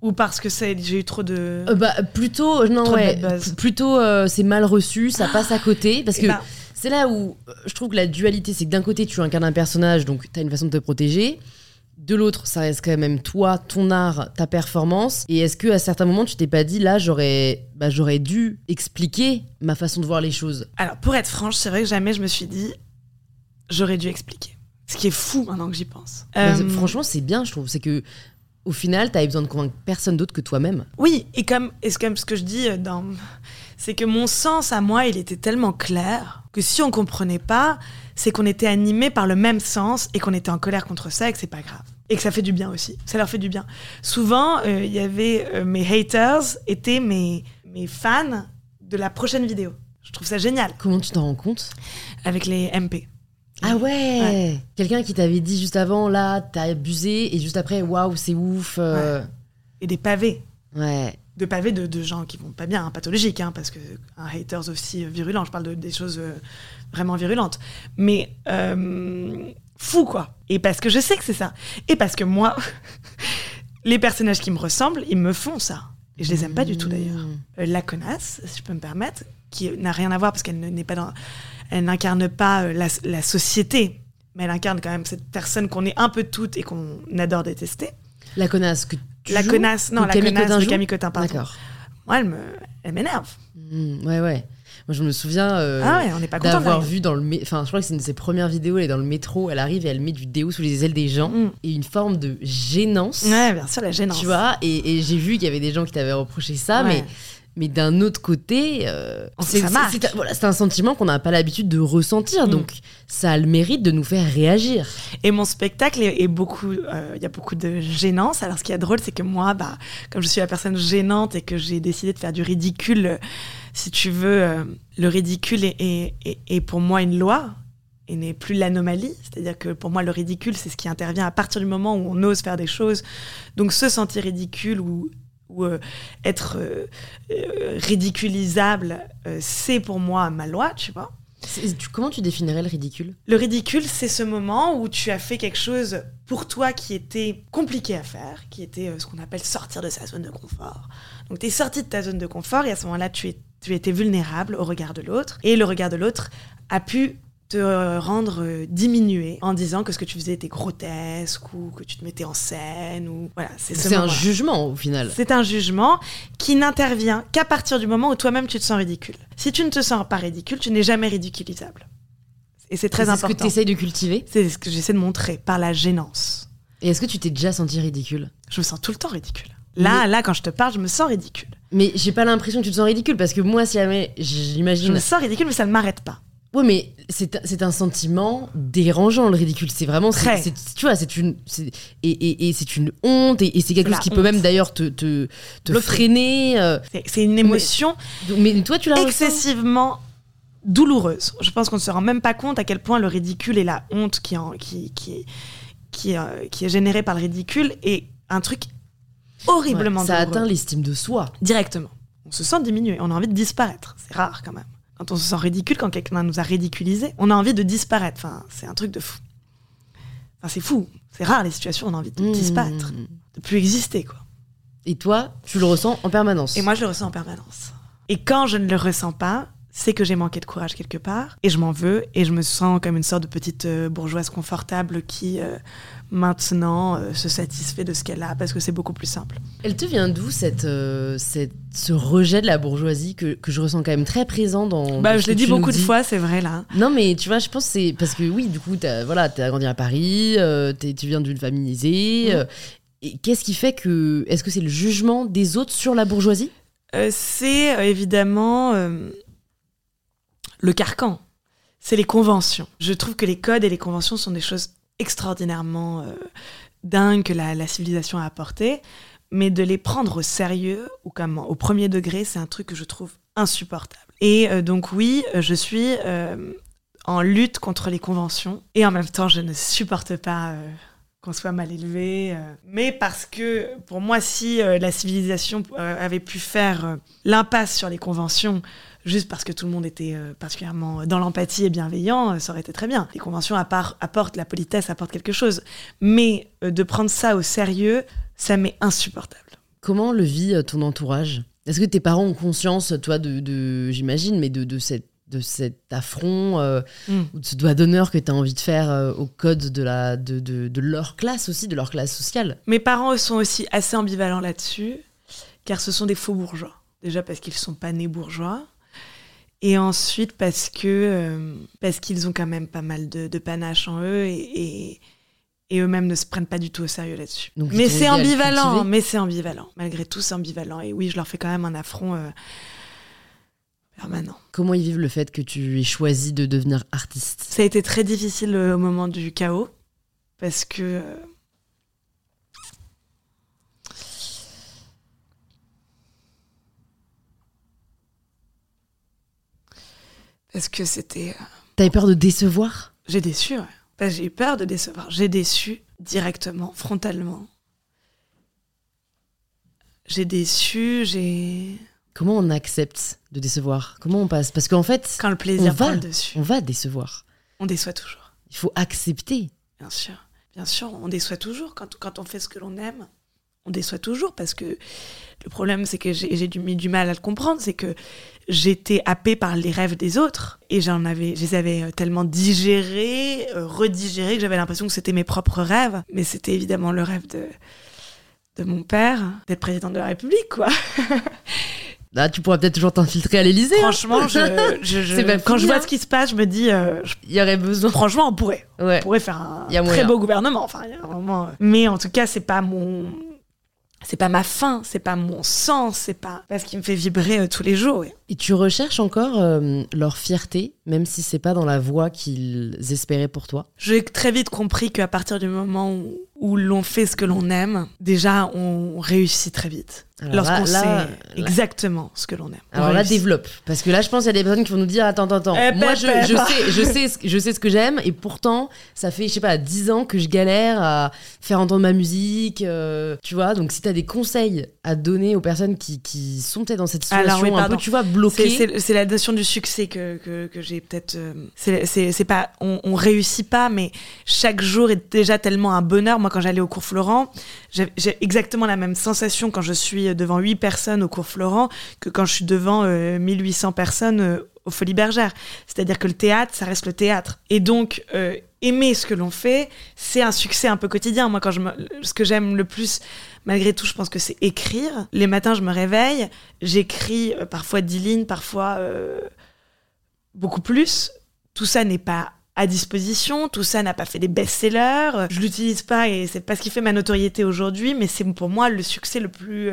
Ou parce que j'ai eu trop de... Euh, Bah plutôt non ouais, plutôt c'est mal reçu, ça passe à côté parce Eh que ben, c'est là où euh, je trouve que la dualité c'est que d'un côté tu incarnes un personnage donc t'as une façon de te protéger, de l'autre ça reste quand même toi, ton art, ta performance et est-ce que à certains moments tu t'es pas dit là j'aurais bah, j'aurais dû expliquer ma façon de voir les choses? Alors, pour être franche, c'est vrai que jamais je me suis dit, j'aurais dû expliquer. Ce qui est fou maintenant que j'y pense. Bah, Euh, franchement c'est bien je trouve, c'est que au final t'avais besoin de convaincre personne d'autre que toi-même. Oui, et comme, et c'est comme ce que je dis euh, dans. C'est que mon sens à moi, il était tellement clair que si on comprenait pas, c'est qu'on était animé par le même sens et qu'on était en colère contre ça et que c'est pas grave. Et que ça fait du bien aussi. Ça leur fait du bien. Souvent, euh, il y avait euh, mes haters étaient mes, mes fans de la prochaine vidéo. Je trouve ça génial Comment tu t'en rends compte? Avec les MP. Ah ouais, Quelqu'un qui t'avait dit juste avant, là, t'as abusé, et juste après, waouh, c'est ouf. euh, Et des pavés. ouais. De pavés de, de gens qui vont pas bien, hein, pathologiques, hein, parce que un haters aussi virulent, je parle de, des choses euh, vraiment virulentes. Mais euh, fou, quoi. Et parce que je sais que c'est ça. Et parce que moi, les personnages qui me ressemblent, ils me font ça. Et je les aime pas du tout, d'ailleurs. Mmh. Euh, la connasse, si je peux me permettre, qui n'a rien à voir parce qu'elle ne- n'est pas dans, elle n'incarne pas la, la société, mais elle incarne quand même cette personne qu'on est un peu toutes et qu'on adore détester. La connasse que tu la connasse, non, la Camille connasse Cotin de Camille Cotin, pardon. D'accord. Moi, elle m'énerve. Mmh, ouais, ouais. Moi, je me souviens euh, ah ouais, d'avoir vu dans le. Enfin, je crois que c'est une de ses premières vidéos, elle est dans le métro, elle arrive et elle met du déo sous les ailes des gens, Mm. et une forme de gênance. Ouais, bien sûr, la gênance. Tu vois, et, et j'ai vu qu'il y avait des gens qui t'avaient reproché ça, Ouais. mais, mais d'un autre côté, euh, Oh, c'est voilà, un sentiment qu'on n'a pas l'habitude de ressentir, Mm. donc ça a le mérite de nous faire réagir. Et mon spectacle est, est beaucoup, euh, il y a beaucoup de gênance. Alors ce qui est drôle, c'est que moi, bah, comme je suis la personne gênante et que j'ai décidé de faire du ridicule, euh, si tu veux, euh, le ridicule est- est pour moi une loi et n'est plus l'anomalie. C'est-à-dire que pour moi, le ridicule, c'est ce qui intervient à partir du moment où on ose faire des choses. Donc se sentir ridicule ou, où euh, être euh, euh, ridiculisable, c'est pour moi ma loi, tu vois. Tu- comment tu définirais le ridicule? Le ridicule, c'est ce moment où tu as fait quelque chose pour toi qui était compliqué à faire, qui était ce qu'on appelle sortir de sa zone de confort. Donc tu es sorti de ta zone de confort et à ce moment-là, tu, es, tu étais vulnérable au regard de l'autre. Et le regard de l'autre a pu te rendre euh, diminué en disant que ce que tu faisais était grotesque ou que tu te mettais en scène ou voilà, c'est ce C'est un jugement au final. C'est un jugement qui n'intervient qu'à partir du moment où toi-même tu te sens ridicule. Si tu ne te sens pas ridicule, tu n'es jamais ridiculisable. Et c'est très C'est ce que important. tu essayes de cultiver. C'est ce que j'essaie de montrer par la gênance. Et est-ce que tu t'es déjà senti ridicule? Je me sens tout le temps ridicule. Là, là, quand je te parle, je me sens ridicule. Mais j'ai pas l'impression que tu te sens ridicule parce que moi, si jamais Je j'imagine. me sens ridicule, mais ça ne m'arrête pas. Ouais, mais c'est un sentiment dérangeant le ridicule. C'est vraiment, c'est- tu vois, c'est une et, et, et c'est une honte et, et c'est quelque chose qui peut même d'ailleurs te te, te Bluffer. freiner. euh, C'est- une émotion mais toi, tu l'as excessivement douloureuse. Je pense qu'on ne se rend même pas compte à quel point le ridicule et la honte qui, en- qui, qui, qui, euh, qui est générée par le ridicule est un truc horriblement Ouais, ça douloureux. atteint l'estime de soi. directement. On se sent diminué, on a envie de disparaître. C'est rare quand même. Quand on se sent ridicule, quand quelqu'un nous a ridiculisé, on a envie de disparaître. Enfin, c'est un truc de fou. Enfin, c'est fou. C'est rare les situations où on a envie de Mmh. disparaître, de plus exister, quoi. Et toi, tu le ressens en permanence? Et moi, je le ressens en permanence. Et quand je ne le ressens pas, c'est que j'ai manqué de courage quelque part, et je m'en veux, et je me sens comme une sorte de petite euh, bourgeoise confortable qui, euh, maintenant, euh, se satisfait de ce qu'elle a, parce que c'est beaucoup plus simple. Elle te vient d'où cette, euh, cette ce rejet de la bourgeoisie que, que je ressens quand même très présent dans. Bah, je l'ai dit beaucoup de fois, c'est vrai, là. Non, mais tu vois, je pense que c'est parce que oui, du coup, t'as voilà, as grandi à Paris, tu viens d'une famille aisée. Mhm. et qu'est-ce qui fait que. Est-ce que c'est le jugement des autres sur la bourgeoisie? C'est évidemment le carcan. C'est les conventions. Je trouve que les codes et les conventions sont des choses extraordinairement euh, dingues que la, civilisation a apportées, mais de les prendre au sérieux ou comme au premier degré, c'est un truc que je trouve insupportable. Et euh, donc oui, je suis euh, en lutte contre les conventions et en même temps, je ne supporte pas qu'on soit mal élevé. mais parce que pour moi, si la civilisation avait pu faire l'impasse sur les conventions, juste parce que tout le monde était euh, particulièrement dans l'empathie et bienveillant, euh, ça aurait été très bien. Les conventions apportent la politesse, apportent quelque chose. Mais euh, de prendre ça au sérieux, ça m'est insupportable. Comment le vit ton entourage? Est-ce que tes parents ont conscience, toi, de, de- j'imagine, mais de, de, cette, de cet affront euh, Mm. ou de ce doigt d'honneur que tu as envie de faire euh, au code de, la, de, de, de leur classe aussi, de leur classe sociale? Mes parents sont aussi assez ambivalents là-dessus, car ce sont des faux bourgeois. Déjà parce qu'ils sont pas nés bourgeois, et ensuite parce que euh, parce qu'ils ont quand même pas mal de, de panache en eux et, et, et eux-mêmes ne se prennent pas du tout au sérieux là-dessus. Mais c'est ambivalent, mais c'est ambivalent. Malgré tout, c'est ambivalent. Et oui, je leur fais quand même un affront euh, permanent. Comment ils vivent le fait que tu aies choisi de devenir artiste? Ça a été très difficile euh, au moment du chaos, parce que parce que c'était euh, T'avais peur de décevoir? J'ai déçu ouais. Que j'ai eu peur de décevoir j'ai déçu directement frontalement j'ai déçu j'ai Comment on accepte de décevoir? Comment on passe? Parce qu'en fait, quand le plaisir On va. prend le dessus on va décevoir. on déçoit toujours Il faut accepter. Bien sûr, bien sûr, on déçoit toujours. Quand, quand on fait ce que l'on aime, on déçoit toujours parce que le problème, c'est que j'ai mis du mal à le comprendre, c'est que j'étais happée par les rêves des autres et j'en avais, je les avais euh, tellement digérés, euh, redigérés que j'avais l'impression que c'était mes propres rêves. Mais c'était évidemment le rêve de, de mon père, d'être président de la République, quoi. Là, tu pourras peut-être toujours t'infiltrer à l'Élysée. hein. Franchement, je, je- je- quand je vois hein. ce qui se passe, je me dis, euh, je- Il y aurait besoin. franchement, on pourrait. Ouais. On pourrait faire un très beau gouvernement. Enfin, y a un moment, Mais en tout cas, c'est pas mon. C'est pas ma fin, c'est pas mon sens, c'est pas pas ce qui me fait vibrer euh, tous les jours. ouais. Et tu recherches encore euh, leur fierté, même si c'est pas dans la voie qu'ils espéraient pour toi? J'ai très vite compris qu'à partir du moment où, où l'on fait ce que l'on aime, déjà on réussit très vite. Lorsqu'on là- sait exactement ce que l'on aime. Alors là, développe. Parce que là, je pense qu'il y a des personnes qui vont nous dire Attends, attends, attends. Eh, Moi, je, sais, je, sais, ce- je sais ce que j'aime, et pourtant, ça fait, je sais pas, 10 ans que je galère à faire entendre ma musique. euh, tu vois, donc si t'as des conseils à donner aux personnes qui, qui sont peut-être dans cette situation Alors, oui, un peu, tu vois, bloquées. C'est la notion du succès que, que, que j'ai peut-être. euh, c'est- pas. On, on réussit pas, mais chaque jour est déjà tellement un bonheur. Moi, quand j'allais au cours Florent, j'ai exactement la même sensation quand je suis devant 8 personnes au cours Florent que quand je suis devant euh, 1800 personnes euh, au Folies Bergères. C'est-à-dire que le théâtre, ça reste le théâtre. Et donc, euh, aimer ce que l'on fait, c'est un succès un peu quotidien. Moi, quand je ce que j'aime le plus, malgré tout, je pense que c'est écrire. Les matins, je me réveille, j'écris euh, parfois 10 lignes, parfois euh, beaucoup plus. Tout ça n'est pas à disposition, tout ça n'a pas fait des best-sellers. Je l'utilise pas et c'est pas ce qui fait ma notoriété aujourd'hui, mais c'est pour moi le succès le plus.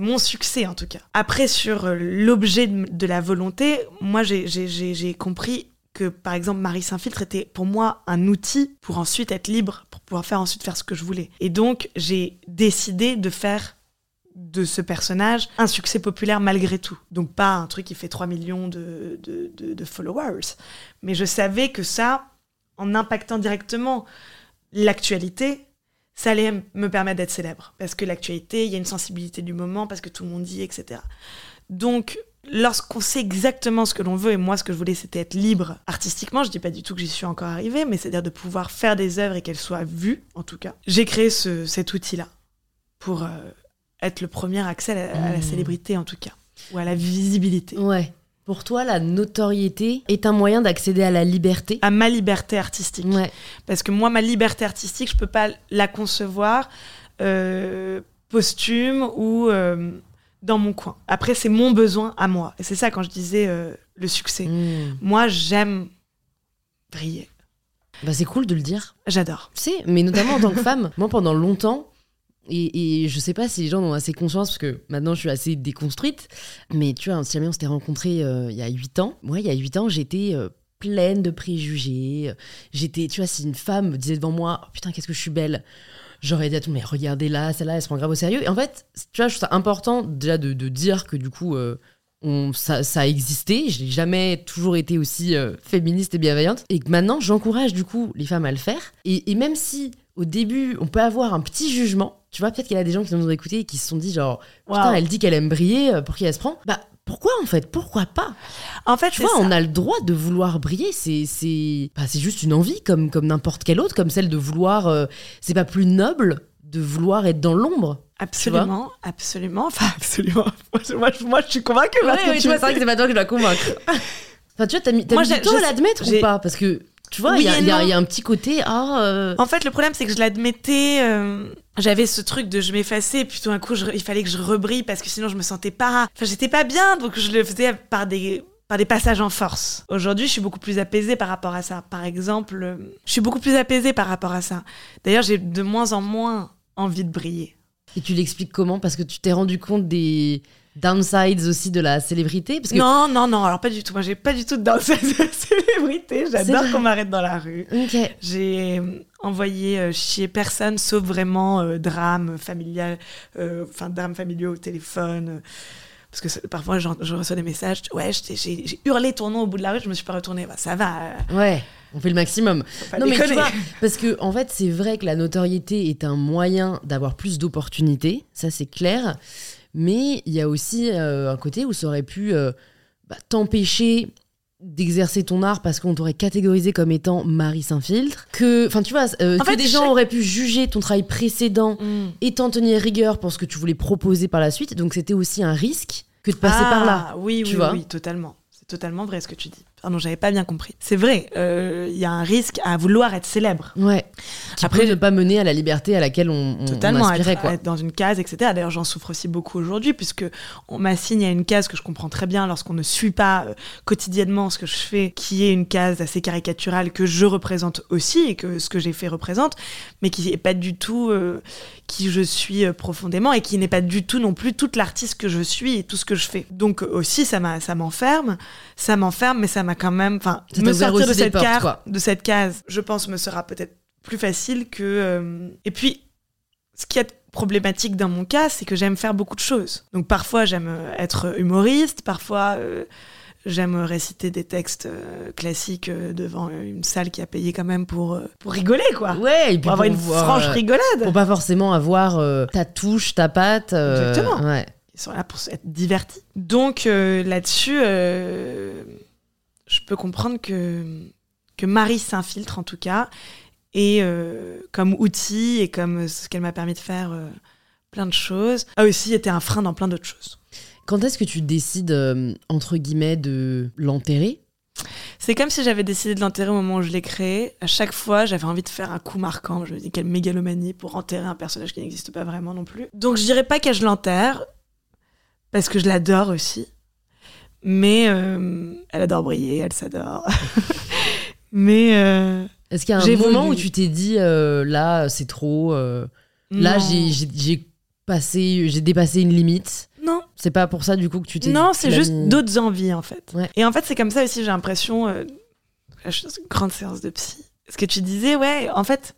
Mon succès en tout cas. Après, sur euh, l'objet de, la volonté, moi j'ai- compris que par exemple Marie Saint-Filtre était pour moi un outil pour ensuite être libre, pour pouvoir faire ensuite faire ce que je voulais. Et donc j'ai décidé de faire de ce personnage un succès populaire malgré tout. Donc pas un truc qui fait 3 millions de- de followers. Mais je savais que ça, en impactant directement l'actualité, ça allait me permettre d'être célèbre. Parce que l'actualité, il y a une sensibilité du moment, parce que tout le monde dit, etc. Donc, lorsqu'on sait exactement ce que l'on veut, et moi, ce que je voulais, c'était être libre artistiquement, je dis pas du tout que j'y suis encore arrivée, mais c'est-à-dire de pouvoir faire des œuvres et qu'elles soient vues, en tout cas. J'ai créé ce- cet outil-là pour euh, être le premier accès à la, à la Mmh. célébrité, en tout cas, ou à la visibilité. Ouais. Pour toi, la notoriété est un moyen d'accéder à la liberté? À ma liberté artistique. Ouais. Parce que moi, ma liberté artistique, je peux pas la concevoir euh, posthume ou euh, dans mon coin. Après, c'est mon besoin à moi. Et c'est ça quand je disais euh, le succès. Mmh. Moi, j'aime briller. Bah, c'est cool de le dire. J'adore. Tu sais, mais notamment en tant que femme, moi pendant longtemps, et, et je sais pas si les gens ont assez conscience, parce que maintenant je suis assez déconstruite, mais tu vois, si jamais on s'était rencontrés euh, il y a 8 ans, moi il y a 8 ans j'étais euh, pleine de préjugés, j'étais, tu vois, si une femme me disait devant moi, oh, putain qu'est-ce que je suis belle, j'aurais dit à tout, mais regardez là, celle-là elle se prend grave au sérieux, et en fait, tu vois, je trouve ça important déjà de, dire que du coup... euh, ça, ça a existé, j'ai jamais toujours été aussi euh, féministe et bienveillante, et que maintenant j'encourage du coup les femmes à le faire. Et même si au début on peut avoir un petit jugement, tu vois, peut-être qu'il y a des gens qui nous ont écoutés et qui se sont dit genre, putain, elle dit qu'elle aime briller, euh, pour qui elle se prend Bah pourquoi en fait? Pourquoi pas? En fait, Tu vois, ça. on a le droit de vouloir briller, c'est c'est bah, c'est juste une envie comme, comme n'importe quelle autre, comme celle de vouloir. euh, c'est pas plus noble de vouloir être dans l'ombre. Absolument, absolument. Enfin, absolument. Moi, je- moi, je- suis convaincue. parce que tu tu vois, c'est vrai que c'est pas toi je dois convaincre. enfin, tu vois, t'as mis, t'as Moi, mis j'ai- du temps à l'admettre ou pas? Parce que, tu vois, il Oui y, a- y y un petit côté, ah... euh, En fait, le problème, c'est que je l'admettais. euh, J'avais ce truc de je m'effaçais, puis tout d'un coup, je- il fallait que je rebrille parce que sinon, je me sentais pas. Enfin, j'étais pas bien, donc je le faisais par des par des passages en force. Aujourd'hui, je suis beaucoup plus apaisée par rapport à ça. Par exemple, euh, je suis beaucoup plus apaisée par rapport à ça. D'ailleurs, j'ai de moins en moins envie de briller. Et tu l'expliques comment? Parce que tu t'es rendu compte des downsides aussi de la célébrité Parce que... Non, non, non, alors pas du tout. Moi, j'ai pas du tout de danse de célébrité. C'est J'adore qu'on m'arrête dans la rue. J'ai euh, envoyé euh, chier personne sauf vraiment euh, drame familial, euh, enfin drame familiaux au téléphone. parce que parfois je reçois des messages, ouais, j'ai hurlé ton nom au bout de la rue, je me suis pas retournée. Bah, ça va, Ouais, on fait le maximum. non, mais tu vois, parce que, en fait, c'est vrai que la notoriété est un moyen d'avoir plus d'opportunités, ça c'est clair. Mais il y a aussi euh, un côté où ça aurait pu euh, bah, t'empêcher d'exercer ton art parce qu'on t'aurait catégorisé comme étant Marie Saint-Filtre. Que, enfin, tu vois, euh, que fait, des gens auraient pu juger ton travail précédent Mm. et t'en tenir rigueur pour ce que tu voulais proposer par la suite. Donc c'était aussi un risque que de passer Ah, par là. Oui, tu oui, vois oui, totalement. C'est totalement vrai ce que tu dis. Pardon, j'avais pas bien compris. C'est vrai, euh, il y a un risque à vouloir être célèbre. Ouais. Qui Après, ne pas mener à la liberté à laquelle on, on, Totalement, on aspirait, être, quoi. être dans une case, etc. D'ailleurs, j'en souffre aussi beaucoup aujourd'hui, puisque on m'assigne à une case que je comprends très bien lorsqu'on ne suit pas euh, quotidiennement ce que je fais, qui est une case assez caricaturale que je représente aussi et que ce que j'ai fait représente, mais qui n'est pas du tout euh, qui je suis euh, profondément et qui n'est pas du tout non plus toute l'artiste que je suis et tout ce que je fais. Donc euh, aussi, ça m'enferme, ça m'enferme, mais ça m'a quand même, enfin, me sortir de cette portes, case, quoi. de cette case, je pense, me sera peut-être plus facile que. euh, Et puis, Ce qui est problématique dans mon cas, c'est que j'aime faire beaucoup de choses. Donc parfois j'aime euh, être humoriste, parfois euh, j'aime réciter des textes euh, classiques euh, devant une salle qui a payé quand même pour, pour rigoler, quoi. Ouais, et puis Pour avoir une voir, franche rigolade. Pour pas forcément avoir ta touche, ta patte. Exactement. Ouais. Ils sont là pour être divertis. Donc là-dessus, je peux comprendre que, que Marie s'infiltre en tout cas, et euh, comme outil et comme ce qu'elle m'a permis de faire euh, plein de choses, a aussi été un frein dans plein d'autres choses. Quand est-ce que tu décides, euh, entre guillemets, de l'enterrer? C'est comme si j'avais décidé de l'enterrer au moment où je l'ai créé. À chaque fois, j'avais envie de faire un coup marquant. Je me dis quelle mégalomanie pour enterrer un personnage qui n'existe pas vraiment non plus. Donc je dirais pas que je l'enterre, parce que je l'adore aussi. Mais euh, elle adore briller, elle s'adore. Mais euh, Est-ce qu'il y a un moment où tu t'es dit, euh, là, c'est trop. euh, là, j'ai- passé, j'ai dépassé une limite. Non, C'est pas pour ça, du coup, que tu t'es non, c'est juste mis- d'autres envies en fait. Ouais. Et en fait, c'est comme ça aussi, j'ai l'impression. grande séance de psy. Ce que tu disais, ouais, en fait,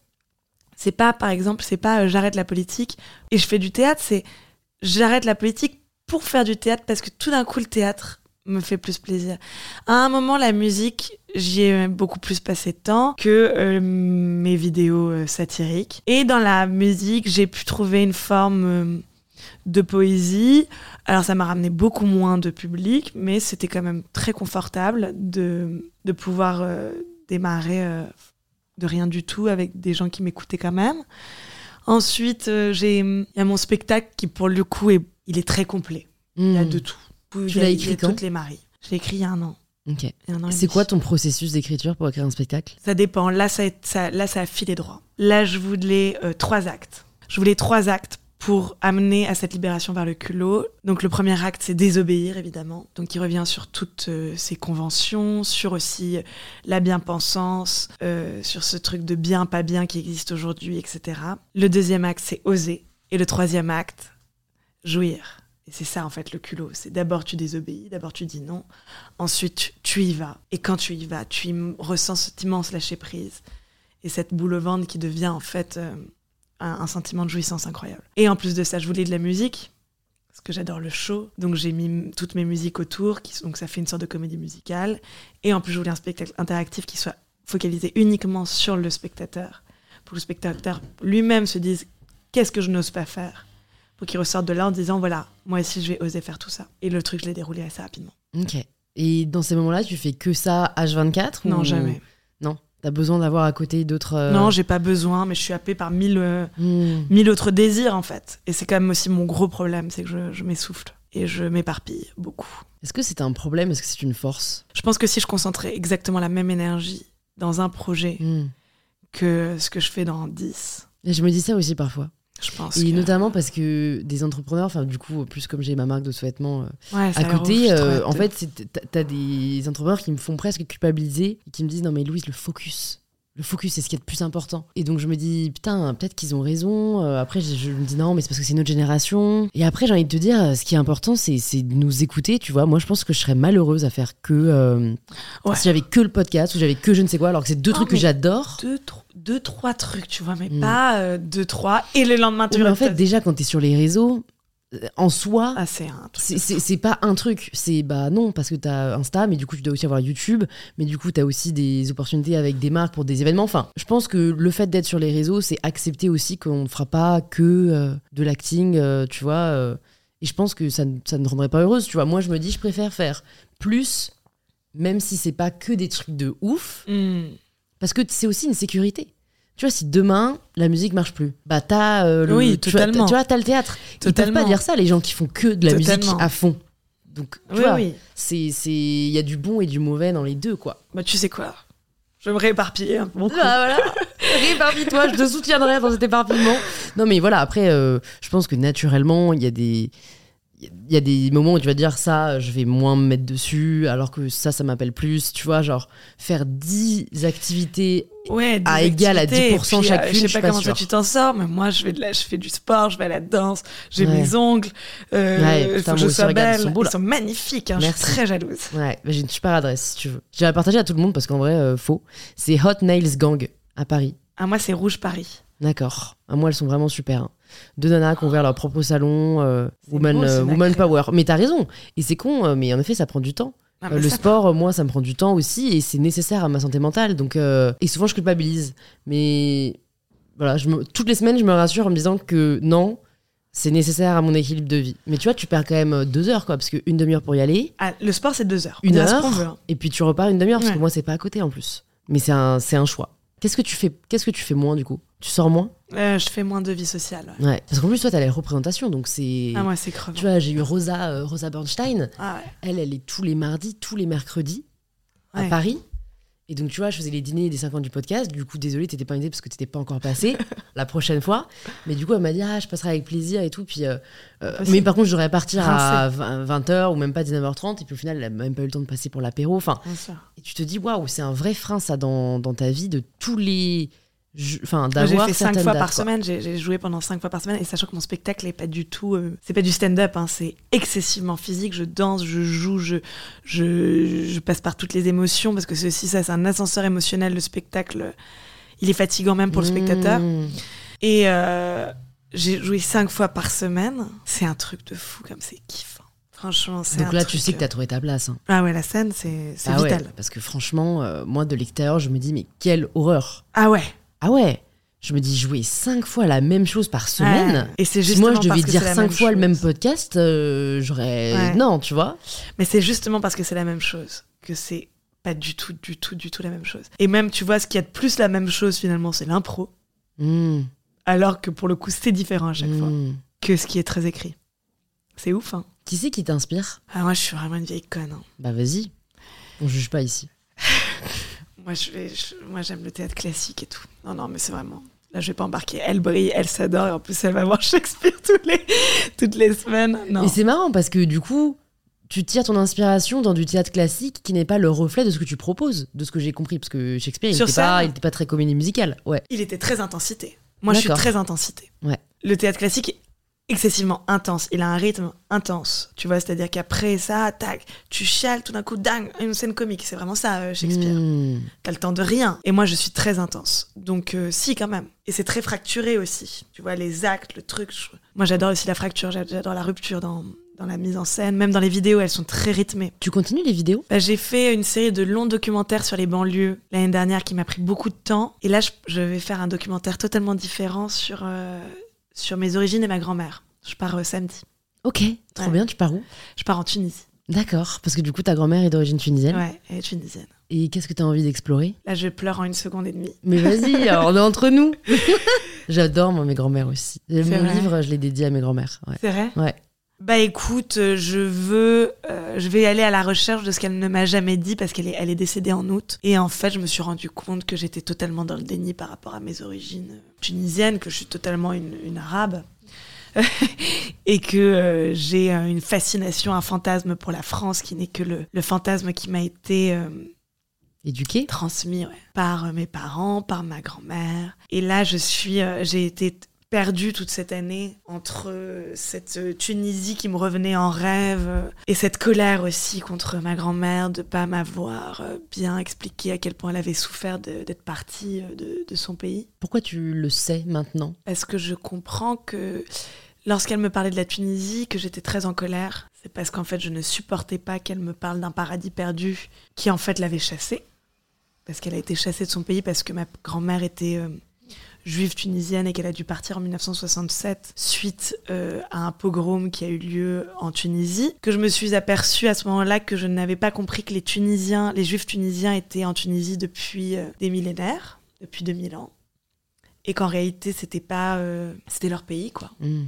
c'est pas, par exemple, c'est pas j'arrête la politique et je fais du théâtre, c'est j'arrête la politique pour faire du théâtre parce que tout d'un coup, le théâtre me fait plus plaisir. À un moment, la musique, j'y ai beaucoup plus passé de temps que euh, mes vidéos euh, satiriques. Et dans la musique, j'ai pu trouver une forme euh, de poésie. Alors ça m'a ramené beaucoup moins de public, mais c'était quand même très confortable de, de pouvoir démarrer de rien du tout avec des gens qui m'écoutaient quand même. Ensuite, j'ai il y a mon spectacle qui pour le coup est il est très complet. Il y a Hmm. de tout. Tu l'as écrit quand toutes les maries. Je l'ai écrit il y a un an. Ok. C'est quoi ton processus d'écriture pour écrire un spectacle? Ça dépend. Là, ça, là, ça a filé droit. Là, je voulais euh, trois actes. Je voulais trois actes pour amener à cette libération vers le culot. Donc, le premier acte, c'est désobéir, évidemment. Donc, il revient sur toutes euh, ces conventions, sur aussi euh, la bien-pensance, euh, sur ce truc de bien, pas bien qui existe aujourd'hui, etc. Le deuxième acte, c'est oser. Et le troisième acte, jouir. Et c'est ça, en fait, le culot. C'est d'abord tu désobéis, d'abord tu dis non, ensuite tu, y vas. Et quand tu y vas, tu y ressens cet immense lâcher-prise et cette boule au ventre qui devient, en fait, euh, un, sentiment de jouissance incroyable. Et en plus de ça, je voulais de la musique, parce que j'adore le show. Donc j'ai mis toutes mes musiques autour, qui, donc ça fait une sorte de comédie musicale. Et en plus, je voulais un spectacle interactif qui soit focalisé uniquement sur le spectateur, pour que le spectateur lui-même se dise qu'est-ce que je n'ose pas faire? Pour qu'il ressorte de là en disant voilà, moi aussi je vais oser faire tout ça. Et le truc, je l'ai déroulé assez rapidement. Ok. Et dans ces moments-là, tu fais que ça H24 Non, jamais. Non. T'as besoin d'avoir à côté d'autres. euh, Non, j'ai pas besoin, mais je suis happée par mille, euh, hmm. mille autres désirs en fait. Et c'est quand même aussi mon gros problème, c'est que je, je m'essouffle et je m'éparpille beaucoup. Est-ce que c'est un problème? Est-ce que c'est une force? Je pense que si je concentrais exactement la même énergie dans un projet Hmm. que ce que je fais dans 10, Et je me dis ça aussi parfois. Pense Et que... notamment parce que des entrepreneurs, enfin du coup, plus comme j'ai ma marque de sous-vêtements euh, Ouais, à côté, euh, en fait, c'est- t'as- t'as des entrepreneurs qui me font presque culpabiliser et qui me disent non mais Louise, le focus. Le focus, c'est ce qui est le plus important. Et donc je me dis, putain, peut-être qu'ils ont raison. Euh, après, je, je me dis non, mais c'est parce que c'est notre génération. Et après, j'ai envie de te dire, ce qui est important, c'est de nous écouter, tu vois. Moi, je pense que je serais malheureuse à faire que. euh, Ouais. Si j'avais que le podcast ou j'avais que je ne sais quoi, alors que c'est deux Oh, trucs que j'adore. deux, deux, trois trucs, tu vois, mais Mm. pas euh, deux, trois, et le lendemain, tu mais en fait, déjà, quand t'es sur les réseaux, en soi, Ah, c'est pas un truc, c'est bah non, parce que t'as Insta, mais du coup tu dois aussi avoir YouTube, mais du coup t'as aussi des opportunités avec des marques pour des événements. Enfin, je pense que le fait d'être sur les réseaux, c'est accepter aussi qu'on ne fera pas que euh, de l'acting, euh, tu vois. euh, et je pense que ça, ne- ça ne rendrait pas heureuse, tu vois. Moi je me dis, je préfère faire plus, même si c'est pas que des trucs de ouf, Mm. parce que c'est aussi une sécurité. Tu vois, si demain la musique marche plus, bah t'as euh, le, Oui, tu vois, totalement. tu vois, t'as le théâtre. Ils peuvent Totalement. pas dire ça, les gens qui font que de la Totalement. musique à fond. Donc, tu Oui, vois, oui. c'est, c'est, il y a du bon et du mauvais dans les deux, quoi. Bah, tu sais quoi? Je vais me rééparpiller un peu. mon coup. Ah, voilà. Rééparpille-toi, je te soutiendrai dans cet éparpillement. Non, mais voilà, après, euh, je pense que naturellement, il y a des. Il y a des moments où tu vas dire ça, je vais moins me mettre dessus, alors que ça, ça m'appelle plus. Tu vois, genre, faire 10 activités Ouais, à égal à activités, 10% et puis, euh, chacune, Je sais pas pas comment sûre. tu t'en sors, mais moi, je, vais de la, je fais du sport, je vais à la danse, j'ai Ouais. mes ongles, euh, Ouais, putain, faut que je sois ils belle. sont beaux, là. Ils sont magnifiques, hein, je suis très jalouse. Ouais, j'ai une super adresse si tu veux. J'ai partagé à tout le monde parce qu'en vrai, euh, faux. C'est Hot Nails Gang à Paris. Ah, moi, c'est Rouge Paris. D'accord. Ah, moi, elles sont vraiment super. hein. Deux nanas qui ont ouvert leur propre salon, euh, woman, beau, euh, woman power. Mais t'as raison. Et c'est con, euh, mais en effet, ça prend du temps. Ah, bah, le sport, moi, ça me prend du temps aussi et c'est nécessaire à ma santé mentale. Donc, euh, et souvent, je culpabilise. Mais voilà, je me- toutes les semaines, je me rassure en me disant que non, c'est nécessaire à mon équilibre de vie. Mais tu vois, tu perds quand même deux heures, quoi, parce qu'une demi-heure pour y aller, Ah, le sport, c'est deux heures. Une heure hein. et puis tu repars une demi-heure, parce que moi, c'est pas à côté en plus. Mais c'est un, c'est un choix. Qu'est-ce que tu fais Qu'est-ce que tu fais moins du coup? Tu sors moins? Euh, je fais moins de vie sociale. ouais. Ouais. Parce qu'en plus, toi, t'as les représentations, donc c'est. Ah, moi, c'est crevant. tu vois, j'ai eu Rosa, euh, Rosa Bernstein. Ah, ouais. Elle, elle est tous les mardis, tous les mercredis à Ouais. Paris. Et donc, tu vois, je faisais les dîners des 5 ans du podcast. Du coup, désolé, t'étais pas invitée parce que t'étais pas encore passé la prochaine fois. Mais du coup, elle m'a dit, ah, je passerai avec plaisir et tout. Puis, euh, euh, mais par contre, je devrais partir à 20h ou même pas 19h30. Et puis au final, elle a même pas eu le temps de passer pour l'apéro. Enfin, et tu te dis, waouh, c'est un vrai frein, ça, dans, dans ta vie, de tous les. Enfin, d'avoir fait cinq fois dates, par semaine. J'ai joué pendant cinq fois par semaine et sachant que mon spectacle est pas du tout, euh, c'est pas du stand-up, hein, c'est excessivement physique. Je danse, je joue, je, je, je passe par toutes les émotions parce que c'est aussi ça, c'est un ascenseur émotionnel. Le spectacle, il est fatigant même pour le spectateur. Mmh. Et euh, j'ai joué cinq fois par semaine. C'est un truc de fou comme c'est kiffant. Franchement, c'est Donc là, truc, tu sais que euh, t'as trouvé ta place. hein. Ah ouais, la scène, c'est Ah ouais, vital. parce que franchement, euh, moi, de l'extérieur, je me dis, mais quelle horreur. Ah ouais. Ah ouais Je me dis, jouer cinq fois la même chose par semaine. Ouais. Et c'est Si justement moi, je devais dire cinq fois le même podcast, euh, j'aurais. Ouais. Non, tu vois Mais c'est justement parce que c'est la même chose que c'est pas du tout, du tout, du tout la même chose. Et même, tu vois, ce qu'il y a de plus la même chose finalement, c'est l'impro. Mmh, Alors que pour le coup, c'est différent à chaque fois mmh. que ce qui est très écrit. C'est ouf, hein. Qui c'est qui t'inspire? Ah, moi, je suis vraiment une vieille conne. hein. Bah vas-y. On juge pas ici. Moi, je vais, je- moi, j'aime le théâtre classique et tout. Non, non, mais c'est vraiment. Là, je vais pas embarquer. Elle brille, elle s'adore, et en plus, elle va voir Shakespeare toutes les, toutes les semaines. Non. Et c'est marrant parce que du coup, tu tires ton inspiration dans du théâtre classique qui n'est pas le reflet de ce que tu proposes, de ce que j'ai compris. Parce que Shakespeare, il n'était pas, pas très comédie musicale. Ouais. Il était très intensité. Moi, je suis très intensité. Ouais. Le théâtre classique excessivement intense. Il a un rythme intense. Tu vois, c'est-à-dire qu'après ça, tac, tu chiales, tout d'un coup, dingue, une scène comique. C'est vraiment ça, euh, Shakespeare. Mmh. T'as le temps de rien. Et moi, je suis très intense. Donc, euh, si, quand même. Et c'est très fracturé aussi. Tu vois, les actes, le truc. je- Moi, j'adore aussi la fracture. j'a- J'adore la rupture dans, dans la mise en scène. Même dans les vidéos, elles sont très rythmées. Tu continues les vidéos? Bah, j'ai fait une série de longs documentaires sur les banlieues l'année dernière qui m'a pris beaucoup de temps. Et là, je, je vais faire un documentaire totalement différent sur, euh, sur mes origines et ma grand-mère. Je pars euh, samedi. Ok, trop Ouais. bien. Tu pars où? Je pars en Tunisie. D'accord. Parce que du coup, ta grand-mère est d'origine tunisienne. Ouais, elle est tunisienne. Et qu'est-ce que tu as envie d'explorer? Là, je pleure en une seconde et demie. Mais vas-y, on est entre nous. J'adore, moi, mes grand-mères aussi. Mon C'est vrai livre, je l'ai dédié à mes grand-mères. Ouais. C'est vrai? Ouais. Bah écoute, euh, je veux, euh, je vais aller à la recherche de ce qu'elle ne m'a jamais dit parce qu'elle est, elle est décédée en août. Et en fait, je me suis rendu compte que j'étais totalement dans le déni par rapport à mes origines tunisiennes, que je suis totalement une, une arabe. et que euh, j'ai euh, une fascination, un fantasme pour la France qui n'est que le, le fantasme qui m'a été euh, Éduqué transmis ouais, par euh, mes parents, par ma grand-mère. Et là, je suis, euh, j'ai été perdue toute cette année entre euh, cette euh, Tunisie qui me revenait en rêve euh, et cette colère aussi contre ma grand-mère de pas m'avoir bien expliqué à quel point elle avait souffert d'être partie de, de son pays. Pourquoi tu le sais maintenant? Parce que je comprends que lorsqu'elle me parlait de la Tunisie, que j'étais très en colère, c'est parce qu'en fait je ne supportais pas qu'elle me parle d'un paradis perdu qui en fait l'avait chassée. Parce qu'elle a été chassée de son pays parce que ma grand-mère était juive tunisienne et qu'elle a dû partir en 1967 suite euh, à un pogrom qui a eu lieu en Tunisie. Que je me suis aperçue à ce moment-là que je n'avais pas compris que les Tunisiens, les juifs tunisiens étaient en Tunisie depuis euh, des millénaires, depuis 2000 ans et qu'en réalité c'était pas euh, c'était leur pays quoi Hmm.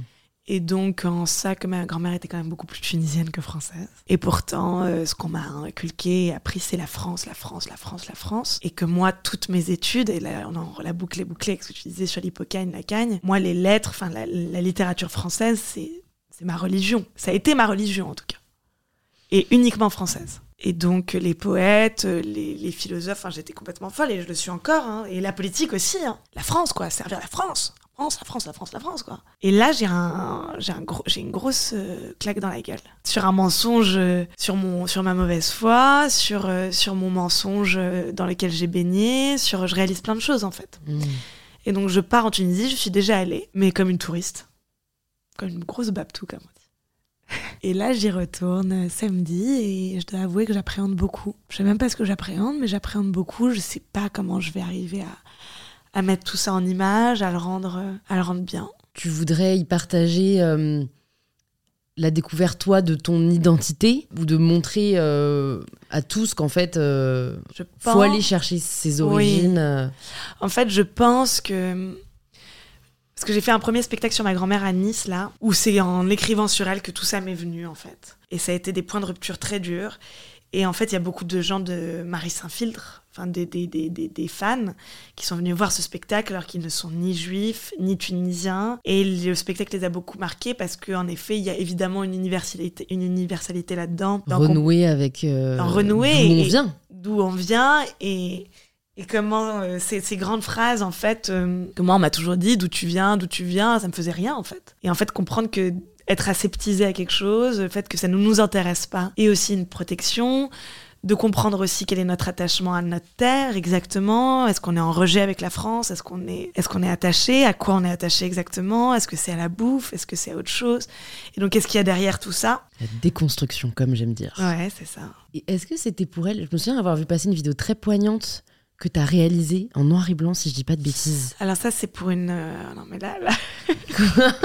Et donc en ça que ma grand-mère était quand même beaucoup plus tunisienne que française et pourtant euh, ce qu'on m'a inculqué et appris c'est la France la France la France la France et que moi toutes mes études et là on en la boucle est bouclée avec ce que tu disais sur l'hypocagne la cagne moi les lettres enfin la, littérature française c'est ma religion ça a été ma religion en tout cas et uniquement française et donc les poètes, les, philosophes, j'étais complètement folle et je le suis encore. hein. Et la politique aussi. hein. La France, quoi, servir la France. France, la France, la France, la France, quoi. Et là, j'ai un, j'ai un gros, j'ai une grosse euh, claque dans la gueule sur un mensonge, euh, sur mon, sur ma mauvaise foi, sur, euh, sur mon mensonge dans lequel j'ai baigné, sur, je réalise plein de choses en fait. Hmm. Et donc je pars en Tunisie, je suis déjà allée, mais comme une touriste. Comme une grosse babtou, comme on dit. Et là, j'y retourne samedi et je dois avouer que j'appréhende beaucoup. Je sais même pas ce que j'appréhende, mais j'appréhende beaucoup. Je sais pas comment je vais arriver à, à mettre tout ça en image, à le rendre, à le rendre bien. Tu voudrais y partager euh, la découverte, toi, de ton identité ou de montrer euh, à tous qu'en fait, euh, Je faut aller chercher ses origines. euh. En fait, je pense que. Parce que j'ai fait un premier spectacle sur ma grand-mère à Nice, là, où c'est en écrivant sur elle que tout ça m'est venu, en fait. Et ça a été des points de rupture très durs. Et en fait, il y a beaucoup de gens de Marie Saint-Filtre, enfin des, des, des, des, des fans, qui sont venus voir ce spectacle alors qu'ils ne sont ni juifs, ni tunisiens. Et le spectacle les a beaucoup marqués parce qu'en effet, il y a évidemment une universalité, une universalité là-dedans. Dans renouer avec euh, En renouer d'où on vient. d'où on vient et, et comment euh, ces, ces grandes phrases, en fait, euh, que moi, on m'a toujours dit d'où tu viens, d'où tu viens, ça me faisait rien, en fait. Et en fait, comprendre que être aseptisé à quelque chose, le fait que ça ne nous intéresse pas, et aussi une protection, de comprendre aussi quel est notre attachement à notre terre exactement. Est-ce qu'on est en rejet avec la France? Est-ce qu'on est, qu'on est attaché? À quoi on est attaché exactement? Est-ce que c'est à la bouffe? Est-ce que c'est à autre chose? Et donc, qu'est-ce qu'il y a derrière tout ça? La déconstruction, comme j'aime dire. Ouais, c'est ça. Est-ce que c'était pour elle? Je me souviens avoir vu passer une vidéo très poignante que tu as réalisée en noir et blanc, si je dis pas de bêtises. Alors ça, c'est pour une... euh, Non, mais là, là,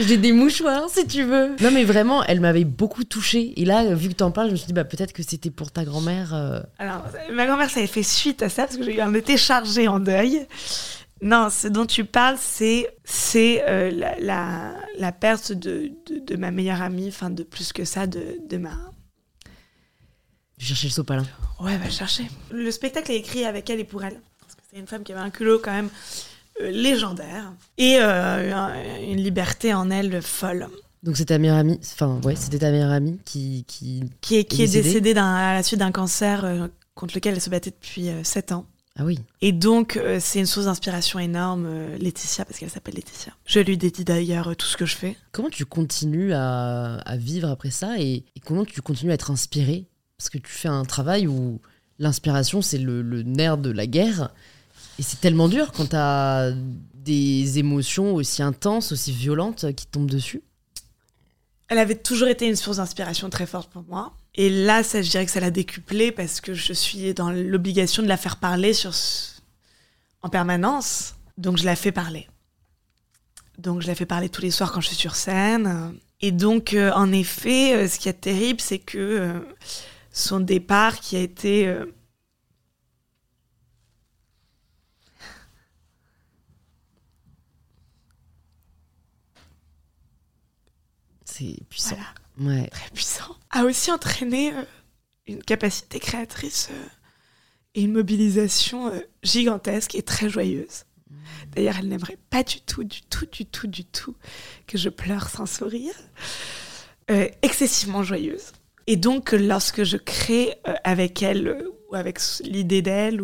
J'ai des mouchoirs, si tu veux. Non, mais vraiment, elle m'avait beaucoup touchée. Et là, vu que t'en parles, je me suis dit, bah, peut-être que c'était pour ta grand-mère. euh. Alors, ma grand-mère, ça avait fait suite à ça, parce que j'ai eu un été chargé en deuil. Non, ce dont tu parles, c'est c'est euh, la, la, la perte de, de, de ma meilleure amie, enfin de plus que ça, de, de ma... Je cherchais le sopalin. Ouais, va chercher. Le spectacle est écrit avec elle et pour elle. Parce que c'est une femme qui avait un culot quand même euh, légendaire. Et euh, un- une liberté en elle folle. Donc, c'est ta meilleure amie. Enfin, ouais, c'était ta meilleure amie qui. qui... Qui est, qui est Décédée à la suite d'un cancer euh, contre lequel elle se battait depuis 7 ans. Ah oui. Et donc, euh, c'est une source d'inspiration énorme, euh, Laetitia, parce qu'elle s'appelle Laetitia. Je lui dédie d'ailleurs euh, tout ce que je fais. Comment tu continues à, à vivre après ça et, et comment tu continues à être inspiré Parce que tu fais un travail où l'inspiration, c'est le, nerf de la guerre. Et c'est tellement dur quand tu as des émotions aussi intenses, aussi violentes qui tombent dessus. Elle avait toujours été une source d'inspiration très forte pour moi. Et là, ça, je dirais que ça l'a décuplé parce que je suis dans l'obligation de la faire parler en permanence. Donc, je la fais parler. Donc, je la fais parler tous les soirs quand je suis sur scène. Et donc, euh, en effet, euh, ce qui est terrible, c'est que euh, son départ qui a été... euh, C'est puissant. voilà. Ouais. très puissant, a aussi entraîné euh, une capacité créatrice euh, et une mobilisation gigantesque et très joyeuse. D'ailleurs, elle n'aimerait pas du tout, du tout, du tout, du tout que je pleure sans sourire. Euh, excessivement joyeuse. Et donc, lorsque je crée euh, avec elle, euh, ou avec l'idée d'elle,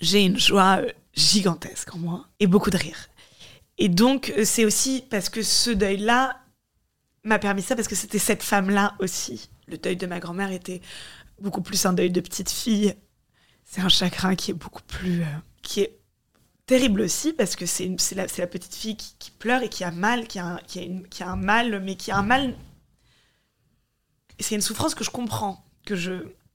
j'ai une joie euh, gigantesque en moi, et beaucoup de rire. Et donc, c'est aussi parce que ce deuil-là m'a permis ça parce que c'était cette femme-là aussi. Le deuil de ma grand-mère était beaucoup plus un deuil de petite fille. C'est un chagrin qui est beaucoup plus. qui est terrible aussi parce que c'est la, petite fille qui, pleure et qui a mal, qui a, qui a un mal, mais qui a un mal. C'est une souffrance que je comprends, que je,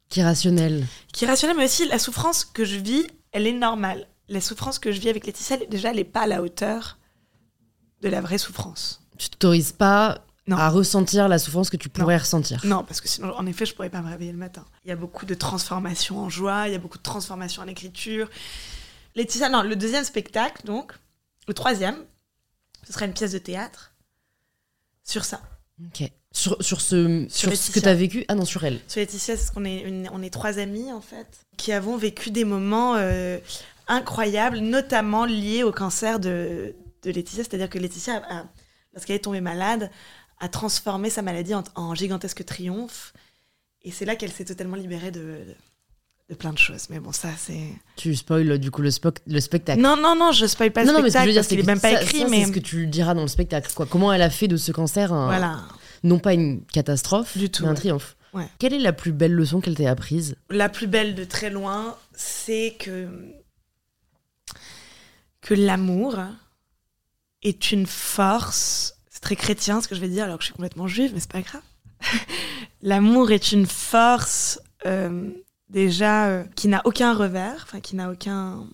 Qui est rationnel. qui est rationnelle, mais aussi la souffrance que je vis, elle est normale. La souffrance que je vis avec Laetitia, déjà, elle n'est pas à la hauteur de la vraie souffrance. Tu t'autorises pas Non. à ressentir la souffrance que tu pourrais ressentir. Non, parce que sinon, en effet, je pourrais pas me réveiller le matin. Il y a beaucoup de transformations en joie, il y a beaucoup de transformations en écriture. Laetitia, non, le deuxième spectacle, donc, le troisième, ce sera une pièce de théâtre sur ça. Ok. Sur, sur ce, sur, ce que tu as vécu. Ah non, sur elle. Sur Laetitia, c'est qu'on est, une- on est trois amis, en fait, qui avons vécu des moments euh, incroyables, notamment liés au cancer de, de Laetitia. C'est-à-dire que Laetitia, a- a- lorsqu'elle est tombée malade, a transformé sa maladie en, en gigantesque triomphe. Et c'est là qu'elle s'est totalement libérée de, de, de plein de choses. Mais bon, ça, c'est... Tu spoil du coup le, spoc- le spectacle. Non, non, non, je spoil pas non, le non, mais ce que je spectacle veux dire, parce c'est qu'il que est même pas ça- écrit, ça, mais... c'est ce que tu diras dans le spectacle. Quoi. Comment elle a fait de ce cancer un- Voilà. Non pas une catastrophe, Du tout, mais un ouais. triomphe. Ouais. Quelle est la plus belle leçon qu'elle t'ait apprise la plus belle de très loin, c'est que que l'amour est une force. C'est très chrétien ce que je vais dire, alors que je suis complètement juive, mais c'est pas grave. l'amour est une force euh, déjà euh, qui n'a aucun revers, enfin qui n'a aucun.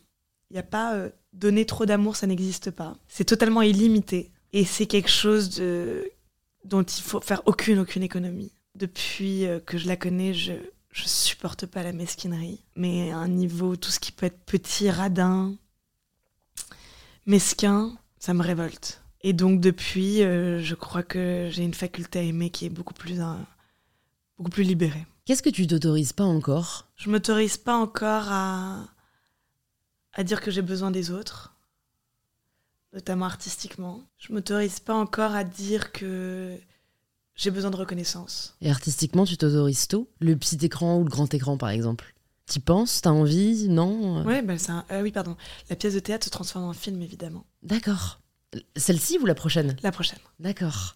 Il n'y a pas euh, donner trop d'amour, ça n'existe pas. C'est totalement illimité et c'est quelque chose de dont il faut faire aucune aucune économie. Depuis euh, que je la connais, je je supporte pas la mesquinerie, mais à un niveau tout ce qui peut être petit, radin, mesquin, ça me révolte. Et donc depuis, euh, je crois que j'ai une faculté à aimer qui est beaucoup plus euh, beaucoup plus libérée. Qu'est-ce que tu t'autorises pas encore? Je m'autorise pas encore à, à dire que j'ai besoin des autres, notamment artistiquement. Je m'autorise pas encore à dire que j'ai besoin de reconnaissance. Et artistiquement, tu t'autorises tout? Le petit écran ou le grand écran, par exemple? T'y penses? T'as envie? Non? Ouais, c'est un- euh, oui, pardon. La pièce de théâtre se transforme en film, évidemment. D'accord. Celle-ci ou la prochaine? La prochaine. D'accord.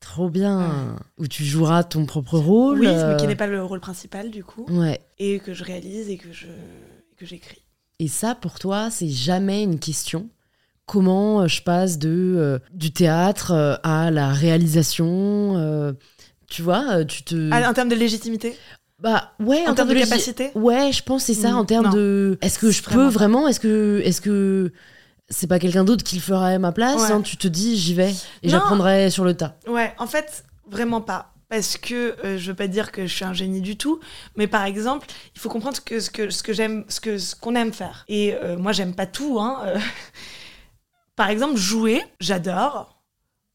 Trop bien. Où tu joueras ton propre rôle. oui, euh, mais qui n'est pas le rôle principal, du coup. Ouais. Et que je réalise et que je et que j'écris. Et ça, pour toi, c'est jamais une question? Comment euh, je passe de euh, du théâtre euh, à la réalisation euh, Tu vois, tu te. Ah, en termes de légitimité? Bah ouais, En termes de capacité? Ouais, je pense que c'est ça en termes non. de. Est-ce que je peux Vraiment Est-ce que est-ce que c'est pas quelqu'un d'autre qui le fera à ma place Ouais. hein, Tu te dis j'y vais et j'apprendrai sur le tas. Ouais, en fait, vraiment pas. Parce que euh, je veux pas dire que je suis un génie du tout, mais par exemple, il faut comprendre que ce que ce que j'aime, ce que ce qu'on aime faire. Et euh, moi, j'aime pas tout. Hein, euh. Par exemple, jouer, j'adore,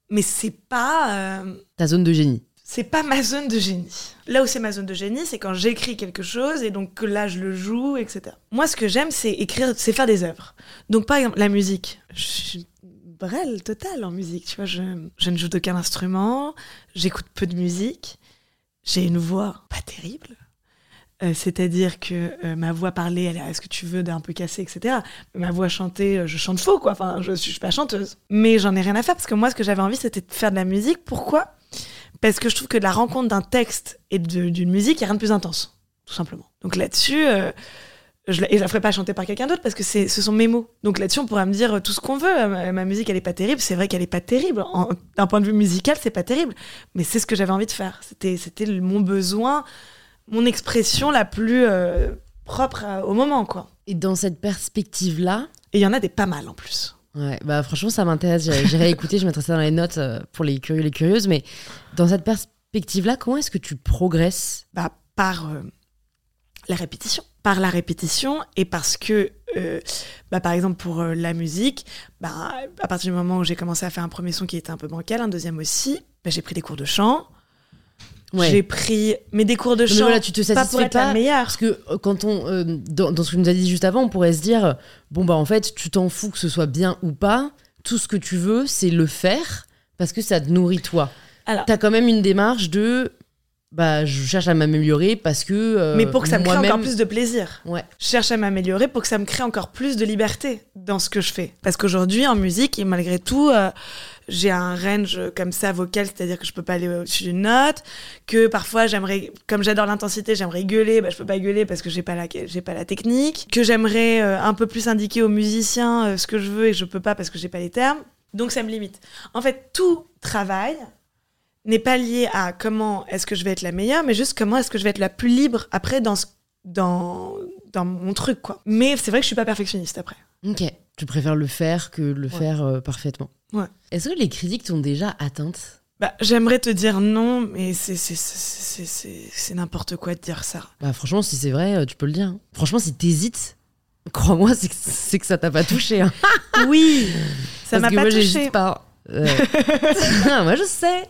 mais c'est pas euh, Ta zone de génie. c'est pas ma zone de génie. Là où c'est ma zone de génie, c'est quand j'écris quelque chose et donc que là je le joue, etc. Moi, ce que j'aime, c'est écrire, c'est faire des œuvres. Donc, par exemple, la musique. Je suis brêle totale en musique. Tu vois, je, je ne joue d'aucun instrument, j'écoute peu de musique, j'ai une voix pas terrible. Euh, C'est-à-dire que euh, ma voix parlée, elle est, est-ce que tu veux, d'un peu cassée, etc. Ma voix chantée, euh, je chante faux, quoi. Enfin, je, je suis pas chanteuse. Mais j'en ai rien à faire parce que moi, ce que j'avais envie, c'était de faire de la musique. Pourquoi? Parce que je trouve que de la rencontre d'un texte et d'une musique, il n'y a rien de plus intense, tout simplement. Donc là-dessus, je, la- et je la ferai pas chanter par quelqu'un d'autre parce que ce sont mes mots. Donc là-dessus, on pourra me dire tout ce qu'on veut. Ma, ma musique, elle est pas terrible. C'est vrai qu'elle est pas terrible. D'un point de vue musical, c'est pas terrible. Mais c'est ce que j'avais envie de faire. C'était, mon besoin, mon expression la plus euh, propre à- au moment, quoi. Et dans cette perspective-là, Et il y en a des pas mal en plus. ouais, bah franchement, ça m'intéresse. J'irai écouter, je mettrai ça dans les notes euh, pour les curieux, les curieuses. Mais dans cette perspective-là, comment est-ce que tu progresses bah, par euh, la répétition. Par la répétition et parce que, euh, bah, par exemple, pour euh, la musique, bah, à partir du moment où j'ai commencé à faire un premier son qui était un peu bancal, un deuxième aussi, bah, j'ai pris des cours de chant. J'ai pris mais des cours de Non, mais chant, voilà, tu te pas pour satisfais être la pas. meilleure. Parce que euh, quand on, euh, dans, dans ce que nous as dit juste avant, on pourrait se dire, bon bah en fait, tu t'en fous que ce soit bien ou pas. Tout ce que tu veux, c'est le faire parce que ça te nourrit toi. Alors- t'as quand même une démarche de, bah je cherche à m'améliorer parce que. euh, mais pour que ça me crée encore plus de plaisir. Ouais. Je cherche à m'améliorer pour que ça me crée encore plus de liberté dans ce que je fais. Parce qu'aujourd'hui, en musique, et malgré tout, euh, j'ai un range comme ça vocal, c'est-à-dire que je peux pas aller au-dessus d'une note, que parfois j'aimerais, comme j'adore l'intensité, j'aimerais gueuler, bah, je peux pas gueuler parce que j'ai pas la, j'ai pas la technique, que j'aimerais euh, un peu plus indiquer aux musiciens euh, ce que je veux et je peux pas parce que j'ai pas les termes. Donc ça me limite. En fait, tout travail n'est pas lié à comment est-ce que je vais être la meilleure, mais juste comment est-ce que je vais être la plus libre après dans ce- dans dans mon truc quoi. Mais c'est vrai que je suis pas perfectionniste après. Ok. Tu préfères le faire que le Ouais. faire euh, parfaitement. Ouais. Est-ce que les critiques t'ont déjà atteinte Bah, j'aimerais te dire non, mais c'est c'est c'est c'est- c'est c'est n'importe quoi de dire ça. Bah franchement, si c'est vrai, euh, tu peux le dire. hein. Franchement, si t'hésites, crois-moi, c'est que, ça t'a pas touché. hein. Oui, ça Parce m'a que pas moi, touché. pas. Euh, moi, je sais.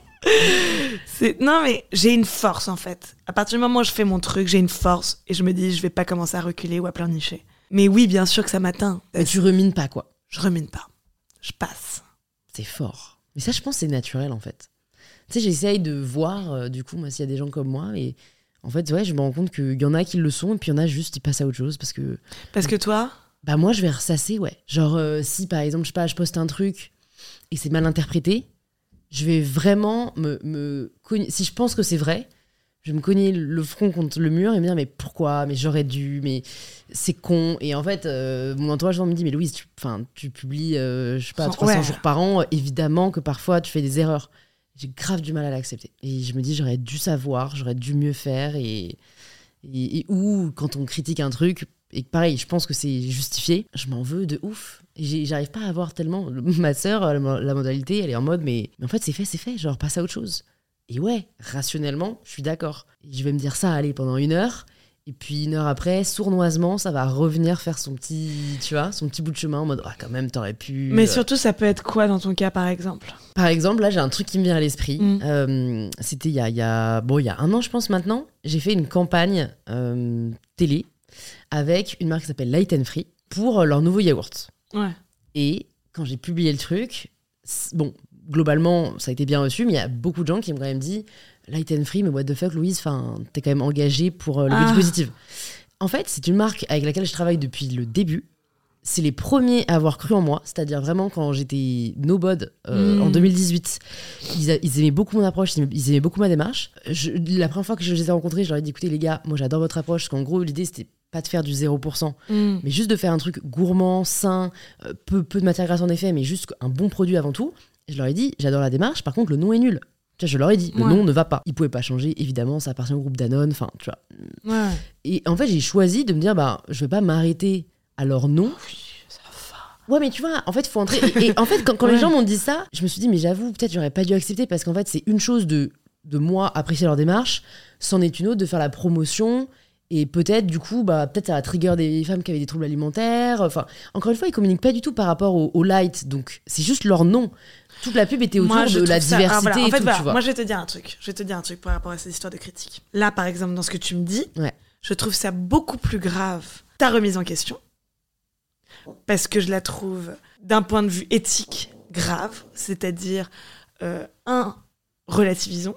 Non, mais j'ai une force en fait. À partir du moment où je fais mon truc, j'ai une force et je me dis je vais pas commencer à reculer ou à pleurnicher. Mais oui, bien sûr que ça m'atteint. Mais tu remines pas, quoi. Je remine pas. Je passe. C'est fort. Mais ça, je pense, c'est naturel, en fait. Tu sais, j'essaye de voir, euh, du coup, moi, s'il y a des gens comme moi. Et en fait, ouais, je me rends compte qu'il y en a qui le sont, et puis il y en a juste, ils passent à autre chose. Parce que, Parce que toi, bah, moi, je vais ressasser, ouais. Genre, euh, si, par exemple, je sais pas, je poste un truc et c'est mal interprété, je vais vraiment me. me si je pense que c'est vrai, Je me cogner le front contre le mur et me dire mais pourquoi? Mais j'aurais dû, mais c'est con. Et en fait, euh, mon entourage me dit mais Louise, tu, tu publies, euh, je sais pas, Cent- 300 ouais. jours par an. Évidemment que parfois tu fais des erreurs. J'ai grave du mal à l'accepter. Et je me dis j'aurais dû savoir, j'aurais dû mieux faire. Et, et, et ou quand on critique un truc, et pareil, je pense que c'est justifié, je m'en veux de ouf. J'arrive pas à avoir tellement. Ma sœur, la, la modalité, elle est en mode mais, mais en fait c'est fait, c'est fait, genre passe à autre chose. Et ouais, rationnellement, je suis d'accord. Je vais me dire ça, allez, pendant une heure. Et puis une heure après, sournoisement, ça va revenir faire son petit, tu vois, son petit bout de chemin en mode, ah, quand même, t'aurais pu. Mais euh. surtout, ça peut être quoi dans ton cas, par exemple? Par exemple, là, j'ai un truc qui me vient à l'esprit. Mm. Euh, C'était il y a, il y a, bon, il y a un an, je pense maintenant. J'ai fait une campagne euh, télé avec une marque qui s'appelle Light and Free pour leur nouveau yaourt. Ouais. Et quand j'ai publié le truc, bon, globalement, ça a été bien reçu, mais il y a beaucoup de gens qui m'ont quand même dit Light and Free, mais what the fuck, Louise, enfin, t'es quand même engagée pour euh, le Ah. body positive. En fait, c'est une marque avec laquelle je travaille depuis le début. C'est les premiers à avoir cru en moi, c'est-à-dire vraiment quand j'étais nobod euh, en 2018. Ils, a- ils aimaient beaucoup mon approche, ils aimaient, ils aimaient beaucoup ma démarche. Je- la première fois que je les ai rencontrés, je leur ai dit écoutez les gars, moi j'adore votre approche, parce qu'en gros l'idée c'était pas de faire du 0%, Mm. mais juste de faire un truc gourmand, sain, euh, peu, peu de matière grasse en effet, mais juste un bon produit avant tout. Je leur ai dit, j'adore la démarche, par contre le nom est nul. Tu vois, je leur ai dit, le Ouais. nom ne va pas. Ils pouvaient pas changer, évidemment, ça appartient au groupe Danone, enfin, tu vois. Ouais. Et en fait, j'ai choisi de me dire, bah, je vais pas m'arrêter à leur nom. Ouais, mais tu vois, en fait, il faut entrer. Et, et en fait, quand, quand les gens m'ont dit ça, je me suis dit, mais j'avoue, peut-être j'aurais pas dû accepter parce qu'en fait, c'est une chose de, de moi apprécier leur démarche, c'en est une autre de faire la promotion. Et peut-être, du coup, bah, peut-être ça va trigger des femmes qui avaient des troubles alimentaires. Enfin, encore une fois, ils communiquent pas du tout par rapport au, au light. Donc, c'est juste leur nom. Toute la pub était autour Moi, je de la ça- diversité ah, voilà. En et fait, tout, voilà. tu vois. Moi, je vais te dire un truc. Je vais te dire un truc par rapport à ces histoires de critiques. Là, par exemple, dans ce que tu me dis, Ouais. je trouve ça beaucoup plus grave, ta remise en question. Parce que je la trouve, d'un point de vue éthique, grave. C'est-à-dire, euh, un, relativisons.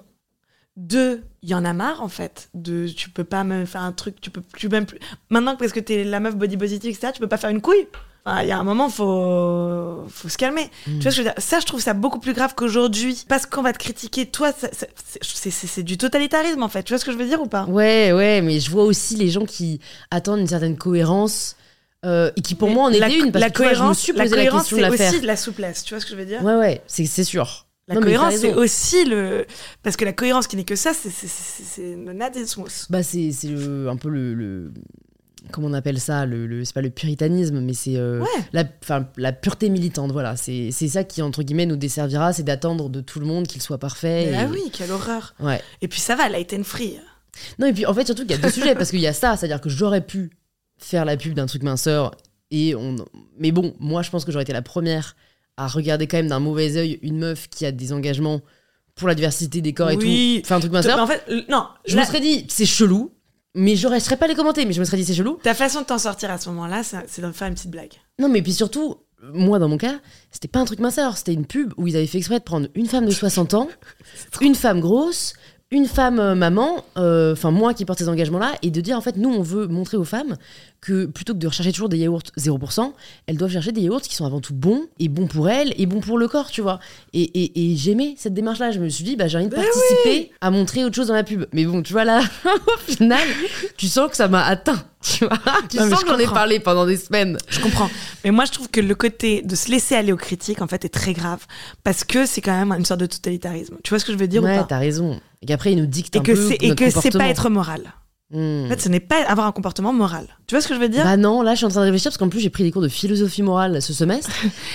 Deux, il y en a marre, en fait. De, tu peux pas même faire un truc, tu peux tu même plus. Maintenant, parce que t'es la meuf body positive, etc., tu peux pas faire une couille. Enfin, il y a un moment, faut, faut se calmer. Tu vois ce que je veux dire? Ça, je trouve ça beaucoup plus grave qu'aujourd'hui. Parce qu'on va te critiquer, toi, c'est- du totalitarisme, en fait. Tu vois ce que je veux dire ou pas? Ouais, ouais, mais je vois aussi les gens qui attendent une certaine cohérence euh, et qui, pour moi, en la, étaient une. Parce la que vois, je me cohérence, suis la posé la, cohérence, question de c'est la aussi de la souplesse. Tu vois ce que je veux dire? Ouais, ouais, c'est sûr. La Non, cohérence, c'est aussi le. Parce que la cohérence qui n'est que ça, c'est- nadismus. Bah, c'est un peu le, le- Comment on appelle ça le, le- C'est pas le puritanisme, mais c'est euh, Ouais. la, pureté militante. Voilà, c'est ça qui, entre guillemets, nous desservira c'est d'attendre de tout le monde qu'il soit parfait. Et- Ah oui, quelle horreur. Ouais. Et puis ça va, light and free. Non, et puis en fait, surtout qu'il y a deux sujets, parce qu'il y a ça, c'est-à-dire que j'aurais pu faire la pub d'un truc minceur, et on... mais bon, moi je pense que j'aurais été la première à regarder quand même d'un mauvais œil une meuf qui a des engagements pour la diversité des corps Oui. et tout, faire un truc minceur. en fait, non. Je me serais dit, c'est chelou, mais je serais pas les commenter, mais je me serais dit, c'est chelou. Ta façon de t'en sortir à ce moment-là, c'est c'est de faire une petite blague. Non, mais puis surtout, moi dans mon cas, c'était pas un truc minceur, c'était une pub où ils avaient fait exprès de prendre une femme de 60 ans, une femme grosse, une femme euh, maman, euh, enfin moi qui porte ces engagements-là, et de dire en fait, nous on veut montrer aux femmes que plutôt que de rechercher toujours des yaourts 0%, elles doivent chercher des yaourts qui sont avant tout bons, et bons pour elles, et bons pour le corps, tu vois. Et, et, et j'aimais cette démarche-là, je me suis dit, bah j'ai envie de Ben participer à montrer autre chose dans la pub. Mais bon, tu vois là, au final, tu sens que ça m'a atteint, tu vois. Tu Non, sens que j'en ai parlé pendant des semaines. Je comprends. Mais moi, je trouve que le côté de se laisser aller aux critiques, en fait, est très grave. Parce que c'est quand même une sorte de totalitarisme. Tu vois ce que je veux dire ouais, t'as raison. Et qu'après, ils nous dictent Et un que peu c'est et notre que c'est pas être moral. Hmm. En fait, ce n'est pas avoir un comportement moral. Tu vois ce que je veux dire? Bah non, là je suis en train de réfléchir parce qu'en plus j'ai pris des cours de philosophie morale ce semestre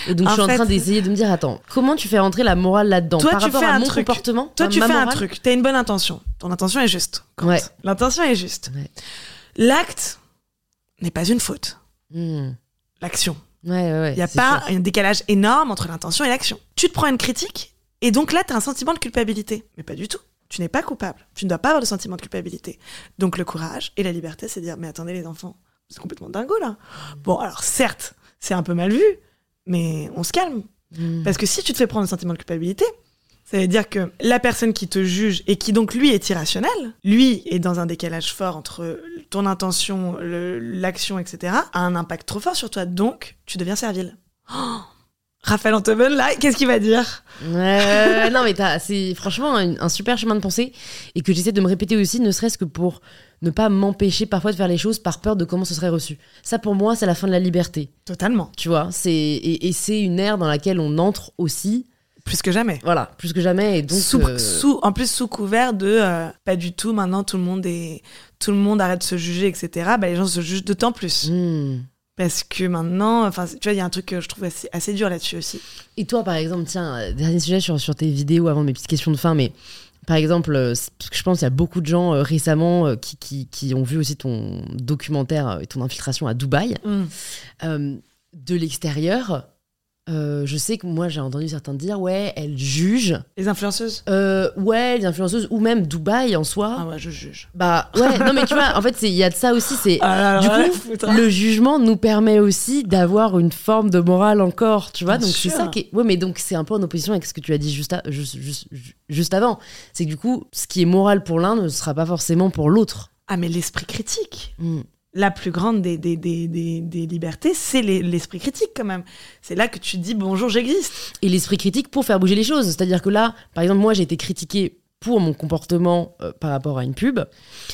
et donc je suis en fait- train d'essayer de me dire attends comment tu fais rentrer la morale là-dedans? Toi, par tu rapport fais à un mon truc. comportement Toi, tu fais un truc. T'as une bonne intention. Ton intention est juste. Ouais. L'intention est juste. Ouais. L'acte n'est pas une faute. Hmm. L'action. Ouais. Il n'y a pas sûr. un décalage énorme entre l'intention et l'action. Tu te prends une critique et donc là, tu as un sentiment de culpabilité. Mais pas du tout. Tu n'es pas coupable. Tu ne dois pas avoir de sentiment de culpabilité. Donc le courage et la liberté, c'est de dire, mais attendez les enfants, c'est complètement dingo là. Bon, alors certes, c'est un peu mal vu, mais on se calme. Hmm. Parce que si tu te fais prendre un sentiment de culpabilité, ça veut dire que la personne qui te juge et qui donc lui est irrationnel, lui est dans un décalage fort entre ton intention, l'action, etc., a un impact trop fort sur toi. Donc, tu deviens servile. Oh Raphaël Antoven, là, qu'est-ce qu'il va dire? Ouais, non, mais c'est franchement un, un super chemin de pensée et que j'essaie de me répéter aussi, ne serait-ce que pour ne pas m'empêcher parfois de faire les choses par peur de comment ce serait reçu. Ça, pour moi, c'est la fin de la liberté. Totalement. Tu vois, c'est et, et c'est une ère dans laquelle on entre aussi, Plus que jamais. voilà, plus que jamais. Et donc, sous, euh, sous- en plus sous couvert de euh, pas du tout maintenant tout le monde est tout le monde arrête de se juger etc bah, les gens se jugent d'autant plus hmm. Parce que maintenant enfin tu vois il y a un truc que je trouve assez, assez dur là-dessus aussi Et toi, par exemple, tiens, euh, dernier sujet sur, sur tes vidéos avant mes petites questions de fin, mais par exemple, euh, parce que je pense qu'il y a beaucoup de gens euh, récemment euh, qui, qui, qui ont vu aussi ton documentaire et ton infiltration à Dubaï. Euh, de l'extérieur, euh, je sais que moi j'ai entendu certains dire ouais, elle juge, les influenceuses? Euh, ouais, les influenceuses ou même Dubaï en soi. ah ouais je juge Bah ouais, non mais tu vois, en fait il y a de ça aussi, c'est Ah du coup, putain. le jugement nous permet aussi d'avoir une forme de morale encore, tu vois. Bien donc c'est ça qui est. Ouais, mais donc c'est un peu en opposition avec ce que tu as dit juste, à- juste, juste, juste avant. C'est que du coup, ce qui est moral pour l'un ne sera pas forcément pour l'autre. ah mais l'esprit critique Mm. La plus grande des, des, des, des, des libertés c'est les- l'esprit critique quand même c'est là que tu dis bonjour j'existe Et l'esprit critique pour faire bouger les choses. C'est-à-dire que là, par exemple, moi j'ai été critiquée pour mon comportement euh, par rapport à une pub.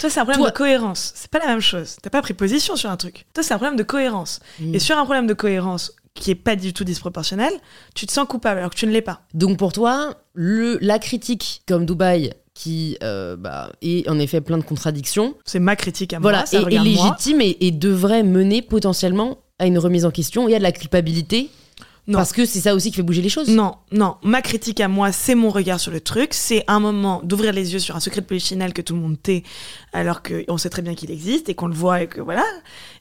toi c'est un problème Toi- de cohérence c'est pas la même chose t'as pas pris position sur un truc toi c'est un problème de cohérence. Et sur un problème de cohérence qui est pas du tout disproportionnel, tu te sens coupable alors que tu ne l'es pas. Donc pour toi, le, la critique comme Dubaï, qui euh, bah, est en effet plein de contradictions, C'est ma critique à voilà, moi, ça est, est légitime et, et devrait mener potentiellement à une remise en question et à de la culpabilité. Non. Parce que c'est ça aussi qui fait bouger les choses. Non, non, ma critique à moi, c'est mon regard sur le truc. C'est un moment d'ouvrir les yeux sur un secret de polichinelle que tout le monde tait, alors qu'on sait très bien qu'il existe et qu'on le voit et que voilà,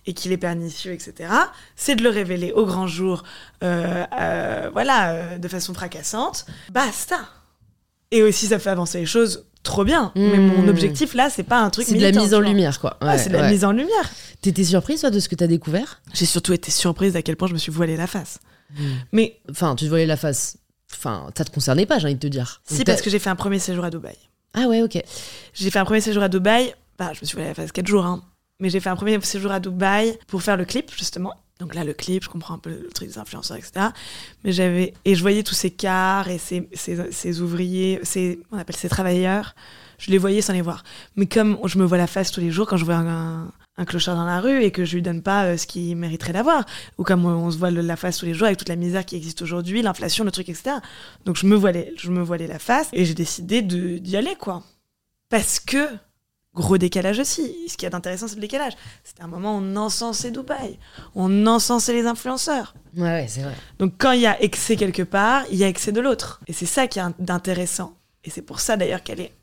et qu'il est pernicieux, etc. C'est de le révéler au grand jour, euh, euh, voilà, de façon fracassante. Basta. Et aussi, ça fait avancer les choses trop bien. Mais mon objectif là, c'est pas un truc. C'est de la mise en lumière, quoi. Ouais, c'est de la ouais. mise en lumière. T'étais surprise, toi, de ce que t'as découvert? J'ai surtout été surprise à quel point je me suis voilée la face. Hmm. Mais Enfin, tu te voyais la face. Enfin, ça te concernait pas, j'ai envie de te dire. si, Donc, parce que j'ai fait un premier séjour à Dubaï. Ah ouais, ok. J'ai fait un premier séjour à Dubaï. Bah, je me suis voilée la face 4 jours, hein. Mais j'ai fait un premier séjour à Dubaï pour faire le clip, justement. Donc là, le clip, je comprends un peu le truc des influenceurs, etc. Mais j'avais. Et je voyais tous ces cars et ces, ces, ouvriers, ces, on appelle ces travailleurs. Je les voyais sans les voir. Mais comme je me vois la face tous les jours quand je vois un, clochard dans la rue et que je lui donne pas euh, ce qu'il mériterait d'avoir, ou comme on, se voit la face tous les jours avec toute la misère qui existe aujourd'hui, l'inflation, le truc, etc. Donc je me voilais, je me voilais la face et j'ai décidé d'y aller, quoi. Parce que, gros décalage aussi, ce qui est intéressant, c'est le décalage. C'était un moment où on encensait Dubaï, on encensait les influenceurs. Ouais, ouais, c'est vrai. Donc quand il y a excès quelque part, il y a excès de l'autre. Et c'est ça qui est in- d'intéressant. Et c'est pour ça d'ailleurs qu'elle est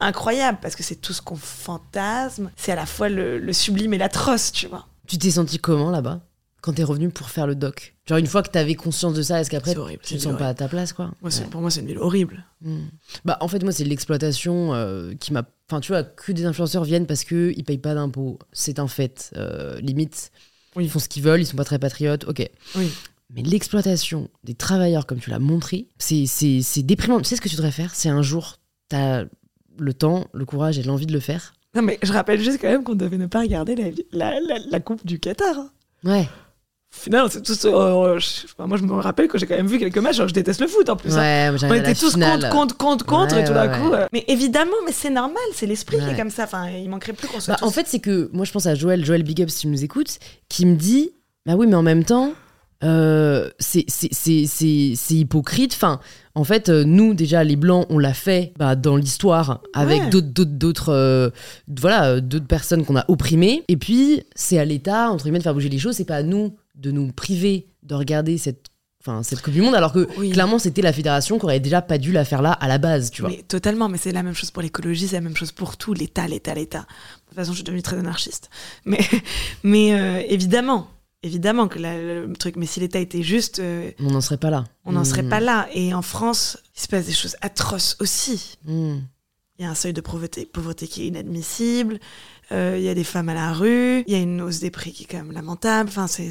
incroyable, parce que c'est tout ce qu'on fantasme. C'est à la fois le, le sublime et l'atroce, tu vois. Tu t'es senti comment là-bas? Quand t'es revenu pour faire le doc Genre une fois que t'avais conscience de ça, est-ce qu'après tu te sens horrible. pas à ta place quoi? Moi, c'est- Ouais. Pour moi, c'est une ville horrible. Hmm. Bah en fait moi c'est l'exploitation euh, qui m'a... Enfin tu vois que des influenceurs viennent parce que ils payent pas d'impôts, c'est un fait. Euh, limite, Oui. ils font ce qu'ils veulent, ils sont pas très patriotes, ok. Oui. Mais l'exploitation des travailleurs comme tu l'as montré, c'est, déprimant. Tu sais ce que tu devrais faire? C'est un jour, t'as le temps, le courage et l'envie de le faire. Non, mais je rappelle juste quand même qu'on devait ne pas regarder la, la, la- la Coupe du Qatar. hein. Ouais. Final, c'est tous. euh, je- enfin, moi, je me rappelle que j'ai quand même vu quelques matchs. alors je déteste le foot en plus. hein. Ouais, On à la était tous finale. contre, contre, contre, contre, Ouais, et tout ouais, d'un coup. euh, Mais évidemment, mais c'est normal, c'est l'esprit qui est comme ça. Enfin, il manquerait plus qu'on soit. Bah, tous- en fait, c'est que moi, je pense à Joël, Joël Big Up, si tu nous écoutes, qui me dit Bah oui, mais en même temps, euh, c'est hypocrite. Enfin, en fait, euh, nous, déjà, les Blancs, on l'a fait bah, dans l'histoire avec Ouais. d'autres- d'autres euh, voilà, euh, d'autres personnes qu'on a opprimées. Et puis, c'est à l'État, entre guillemets, de faire bouger les choses. C'est pas à nous de nous priver de regarder cette. Enfin, cette Coupe du Monde, alors que Oui. clairement c'était la fédération qui aurait déjà pas dû la faire là à la base, tu vois. Mais totalement, mais c'est la même chose pour l'écologie, c'est la même chose pour tout, l'État, l'État, l'État. De toute façon, je suis devenue très anarchiste. Mais, mais euh, évidemment, évidemment que la- le truc, mais si l'État était juste, euh, On n'en serait pas là. on n'en serait Mm. pas là. Et en France, il se passe des choses atroces aussi. Mm. Il y a un seuil de pauvreté, pauvreté qui est inadmissible. Euh, Il y a des femmes à la rue. Il y a une hausse des prix qui est quand même lamentable. Enfin, c'est,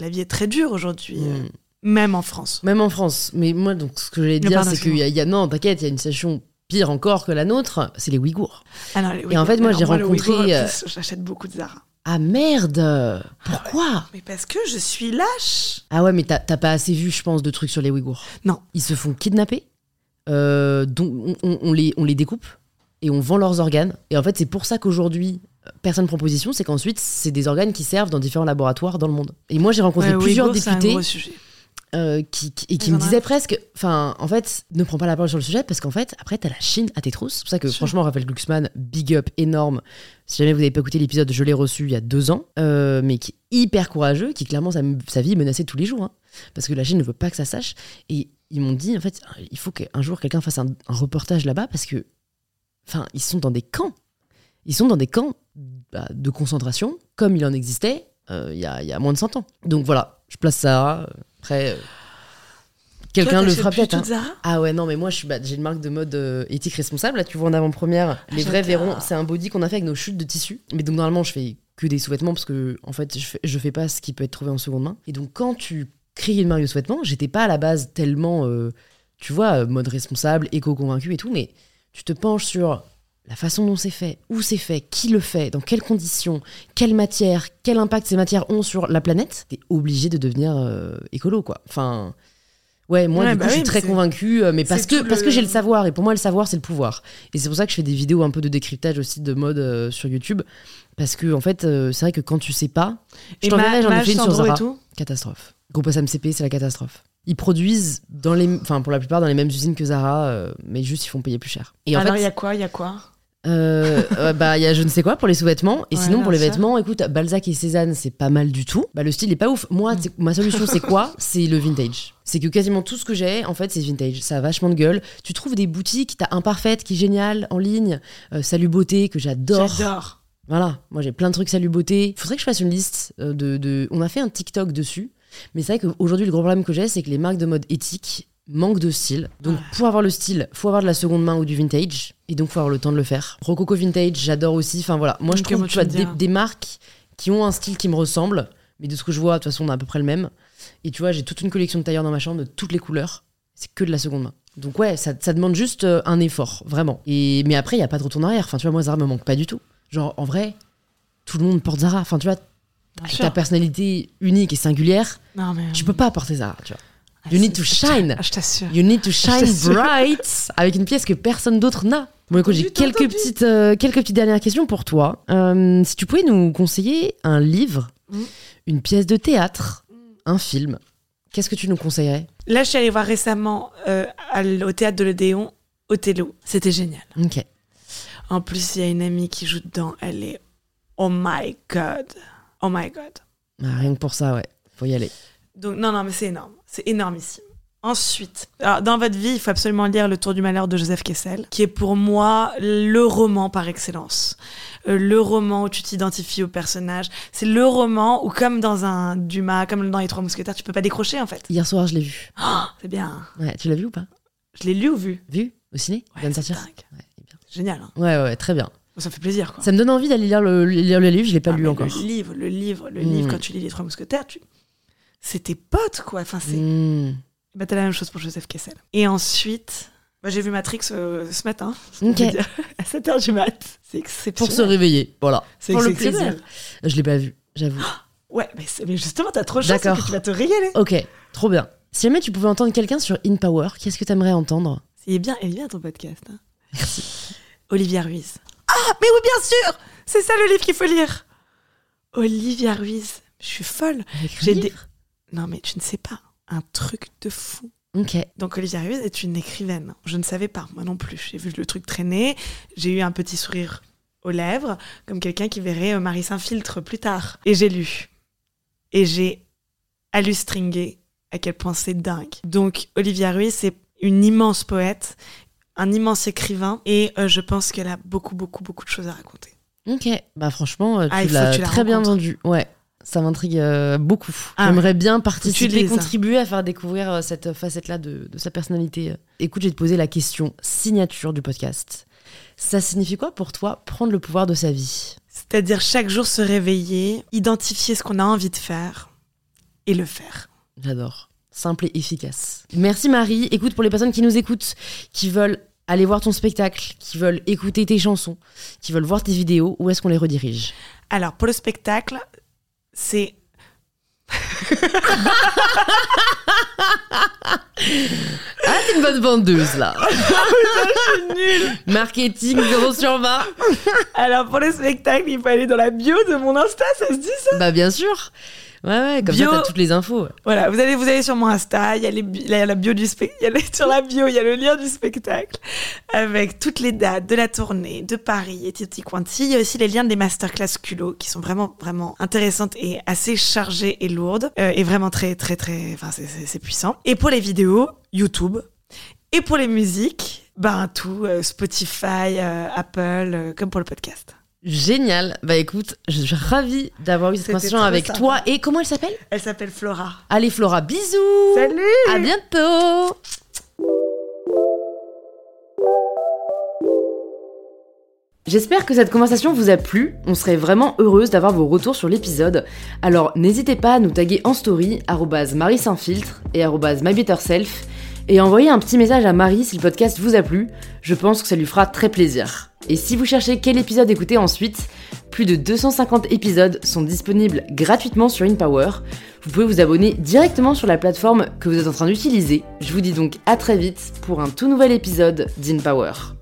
la vie est très dure aujourd'hui, euh, Mm. même en France. Même en France. Mais moi, donc, ce que j'allais dire, c'est qu'il y, y a. Non, t'inquiète, il y a une situation pire encore que la nôtre, c'est les Ouïghours. Alors, les Et en fait, moi, j'ai rencontré, euh, j'achète beaucoup de Zara. Ah merde Pourquoi? Mais parce que je suis lâche. Ah ouais, mais t'as t'as pas assez vu, je pense, de trucs sur les Ouïghours? Non. Ils se font kidnapper, euh, dont on, on- on les, on les découpe et on vend leurs organes. Et en fait, c'est pour ça qu'aujourd'hui, personne prend position, c'est qu'ensuite, c'est des organes qui servent dans différents laboratoires dans le monde. Et moi, j'ai rencontré Ouais, plusieurs députés euh, qui, qui- et qui me disaient presque, enfin, en fait, ne prends pas la parole sur le sujet parce qu'en fait, après, t'as la Chine à tes trousses. C'est pour ça que, franchement, Raphaël Glucksmann, big up, énorme. Si jamais vous n'avez pas écouté l'épisode, je l'ai reçu il y a deux ans, euh, mais qui est hyper courageux, qui clairement, sa, sa vie est menacée tous les jours, hein, parce que la Chine ne veut pas que ça sache. Et ils m'ont dit, en fait, il faut qu'un jour quelqu'un fasse un, un reportage là-bas parce que, enfin, ils sont dans des camps. Ils sont dans des camps bah, de concentration, comme il en existait euh, il y, a, il y a moins de 100 ans. Donc voilà, je place ça. euh, Après, euh, quelqu'un le fera peut-être. hein. Ah ouais, non, mais moi, bah, j'ai une marque de mode euh, éthique responsable. Là, tu vois en avant-première, les vrais verront. C'est un body qu'on a fait avec nos chutes de tissu. Mais donc, normalement, je fais que des sous-vêtements parce que, en fait, je fais, je fais pas ce qui peut être trouvé en seconde main. Et donc, quand tu crées une marque de sous-vêtements, j'étais pas à la base tellement, tu vois, mode responsable, éco-convaincu et tout, mais tu te penches sur la façon dont c'est fait, où c'est fait, qui le fait, dans quelles conditions, quelle matière, quel impact ces matières ont sur la planète, t'es obligé de devenir euh, écolo, quoi. Enfin, ouais, moi, Ouais, du bah coup, je oui, suis très convaincue, euh, mais parce que, parce que j'ai le savoir, et pour moi, le savoir, c'est le pouvoir. Et c'est pour ça que je fais des vidéos un peu de décryptage aussi de mode euh, sur YouTube, parce que, en fait, euh, c'est vrai que quand tu sais pas, je t'enverrai, j'en ai fait une sur Zara. tout Catastrophe. Groupe SMCP, c'est la catastrophe. Ils produisent dans les, enfin pour la plupart dans les mêmes usines que Zara, mais juste ils font payer plus cher. Et en Alors, il fait, y a quoi Il y a quoi? Euh, euh, bah il y a je ne sais quoi pour les sous-vêtements et Ouais, sinon pour les sûr. vêtements, écoute Balzac et Cézanne c'est pas mal du tout. Bah le style est pas ouf. Moi Mm. ma solution c'est quoi? C'est le vintage. C'est que quasiment tout ce que j'ai en fait c'est vintage. Ça a vachement de gueule. Tu trouves des boutiques, t'as Imparfaite qui est génial en ligne, euh, Salut Beauté que j'adore. J'adore. Voilà, moi j'ai plein de trucs Salut Beauté. Faudrait que je fasse une liste de, de... On a fait un TikTok dessus, mais c'est vrai qu'aujourd'hui le gros problème que j'ai, c'est que les marques de mode éthique manquent de style. Donc pour avoir le style, faut avoir de la seconde main ou du vintage, et donc faut avoir le temps de le faire. Rococo Vintage, j'adore aussi. Enfin voilà, moi je trouve tu vois, des, marques qui ont un style qui me ressemble, mais de ce que je vois, de toute façon on a à peu près le même. Et tu vois, j'ai toute une collection de tailleurs dans ma chambre de toutes les couleurs. C'est que de la seconde main. Donc ouais, ça, ça demande juste euh, un effort, vraiment. Et mais après, il y a pas de retour en arrière. Enfin, tu vois, moi Zara me manque pas du tout. Genre en vrai, tout le monde porte Zara. Enfin, tu vois, avec sûr. ta personnalité unique et singulière, Non, mais. tu peux pas porter Zara, tu vois. Ah, You need to shine. Ah, je t'assure. You need to shine t'assure. bright avec une pièce que personne d'autre n'a. Bon, écoute, j'ai quelques petites, euh, quelques petites dernières questions pour toi. Euh, si tu pouvais nous conseiller un livre, Mm. une pièce de théâtre, un film, qu'est-ce que tu nous conseillerais? Là, je suis allée voir récemment euh, au théâtre de l'Odéon, Othello. C'était génial. Ok. En plus, il y a une amie qui joue dedans. Elle est. Oh my god. Oh my god. Ah, rien que pour ça, ouais. Faut y aller. Donc, non, non, mais c'est énorme. C'est énormissime. Ensuite, alors, dans votre vie, il faut absolument lire Le Tour du Malheur de Joseph Kessel, qui est pour moi le roman par excellence. Euh, le roman où tu t'identifies au personnage. C'est le roman où, comme dans un Dumas, comme dans Les Trois Mousquetaires, tu peux pas décrocher en fait. Hier soir, je l'ai vu. Oh, c'est bien. Ouais, tu l'as vu ou pas? Je l'ai lu ou vu? Vu Au ciné? Il vient de sortir? Ouais, bien. Génial. hein. ouais, ouais, ouais, très bien. Ça me fait plaisir. Quoi. Ça me donne envie d'aller lire le, lire le livre, je l'ai pas Ah, lu encore. Le livre, le livre, le livre, quand tu lis Les Trois Mousquetaires, tu... c'est tes potes, quoi. Enfin, c'est... Hmm. Bah, t'as la même chose pour Joseph Kessel. Et ensuite, bah, j'ai vu Matrix euh, ce matin, Ok. je veux dire, à 7h du mat. C'est exceptionnel. Pour se réveiller, voilà. C'est pour le plaisir. Je l'ai pas vu, j'avoue. Ouais, mais, justement, t'as trop de chance que tu vas te régaler. Ok, trop bien. Si jamais tu pouvais entendre quelqu'un sur In Power, qu'est-ce que tu aimerais entendre? Il est bien, il est bien ton podcast. hein. Merci. Olivia Ruiz. Ah, mais oui, bien sûr C'est ça le livre qu'il faut lire. Olivia Ruiz. Je suis folle. J'ai des- Non, mais tu ne sais pas. Un truc de fou. Ok. Donc Olivia Ruiz est une écrivaine. Je ne savais pas, moi non plus. J'ai vu le truc traîner, j'ai eu un petit sourire aux lèvres, comme quelqu'un qui verrait euh, Marie Saint-Filtre plus tard. Et j'ai lu. Et j'ai halluciné à quel point c'est dingue. Donc Olivia Ruiz, c'est une immense poète, un immense écrivain, et euh, je pense qu'elle a beaucoup, beaucoup, beaucoup de choses à raconter. Ok. Bah franchement, euh, Ah, tu l'as la très bien vendu. Ouais. Ça m'intrigue euh, beaucoup. Ah J'aimerais bien tu participer, lises. contribuer à faire découvrir euh, cette facette-là de, de sa personnalité. Écoute, je vais te poser la question signature du podcast. Ça signifie quoi pour toi prendre le pouvoir de sa vie? C'est-à-dire chaque jour se réveiller, identifier ce qu'on a envie de faire et le faire. J'adore. Simple et efficace. Merci Marie. Écoute, pour les personnes qui nous écoutent, qui veulent aller voir ton spectacle, qui veulent écouter tes chansons, qui veulent voir tes vidéos, où est-ce qu'on les redirige? Alors, pour le spectacle, c'est. Ah, t'es une bonne vendeuse là. Marketing 0 sur 20 Alors, pour le spectacle, il faut aller dans la bio de mon Insta, ça se dit ça? Bah bien sûr Ouais, ouais, comme Bio. ça t'as toutes les infos. Voilà, vous allez, vous allez sur mon Insta, il y a, les, il y a la bio du spectacle, sur la bio, il y a le lien du spectacle, avec toutes les dates de la tournée, de Paris et Titi Quanti. Il y a aussi les liens des masterclass culot, qui sont vraiment, vraiment intéressantes et assez chargées et lourdes, euh, et vraiment très, très, très, enfin, c'est- puissant. Et pour les vidéos, YouTube. Et pour les musiques, ben tout, euh, Spotify, euh, Apple, comme pour le podcast. Génial Bah écoute, je suis ravie d'avoir eu cette conversation avec sympa. toi. Et comment elle s'appelle? Elle s'appelle Flora. Allez Flora, bisous Salut À bientôt J'espère que cette conversation vous a plu. On serait vraiment heureuse d'avoir vos retours sur l'épisode. Alors n'hésitez pas à nous taguer en story Marie et @mybetterself et envoyer un petit message à Marie si le podcast vous a plu. Je pense que ça lui fera très plaisir. Et si vous cherchez quel épisode écouter ensuite, plus de 250 épisodes sont disponibles gratuitement sur InPower. Vous pouvez vous abonner directement sur la plateforme que vous êtes en train d'utiliser. Je vous dis donc à très vite pour un tout nouvel épisode d'InPower.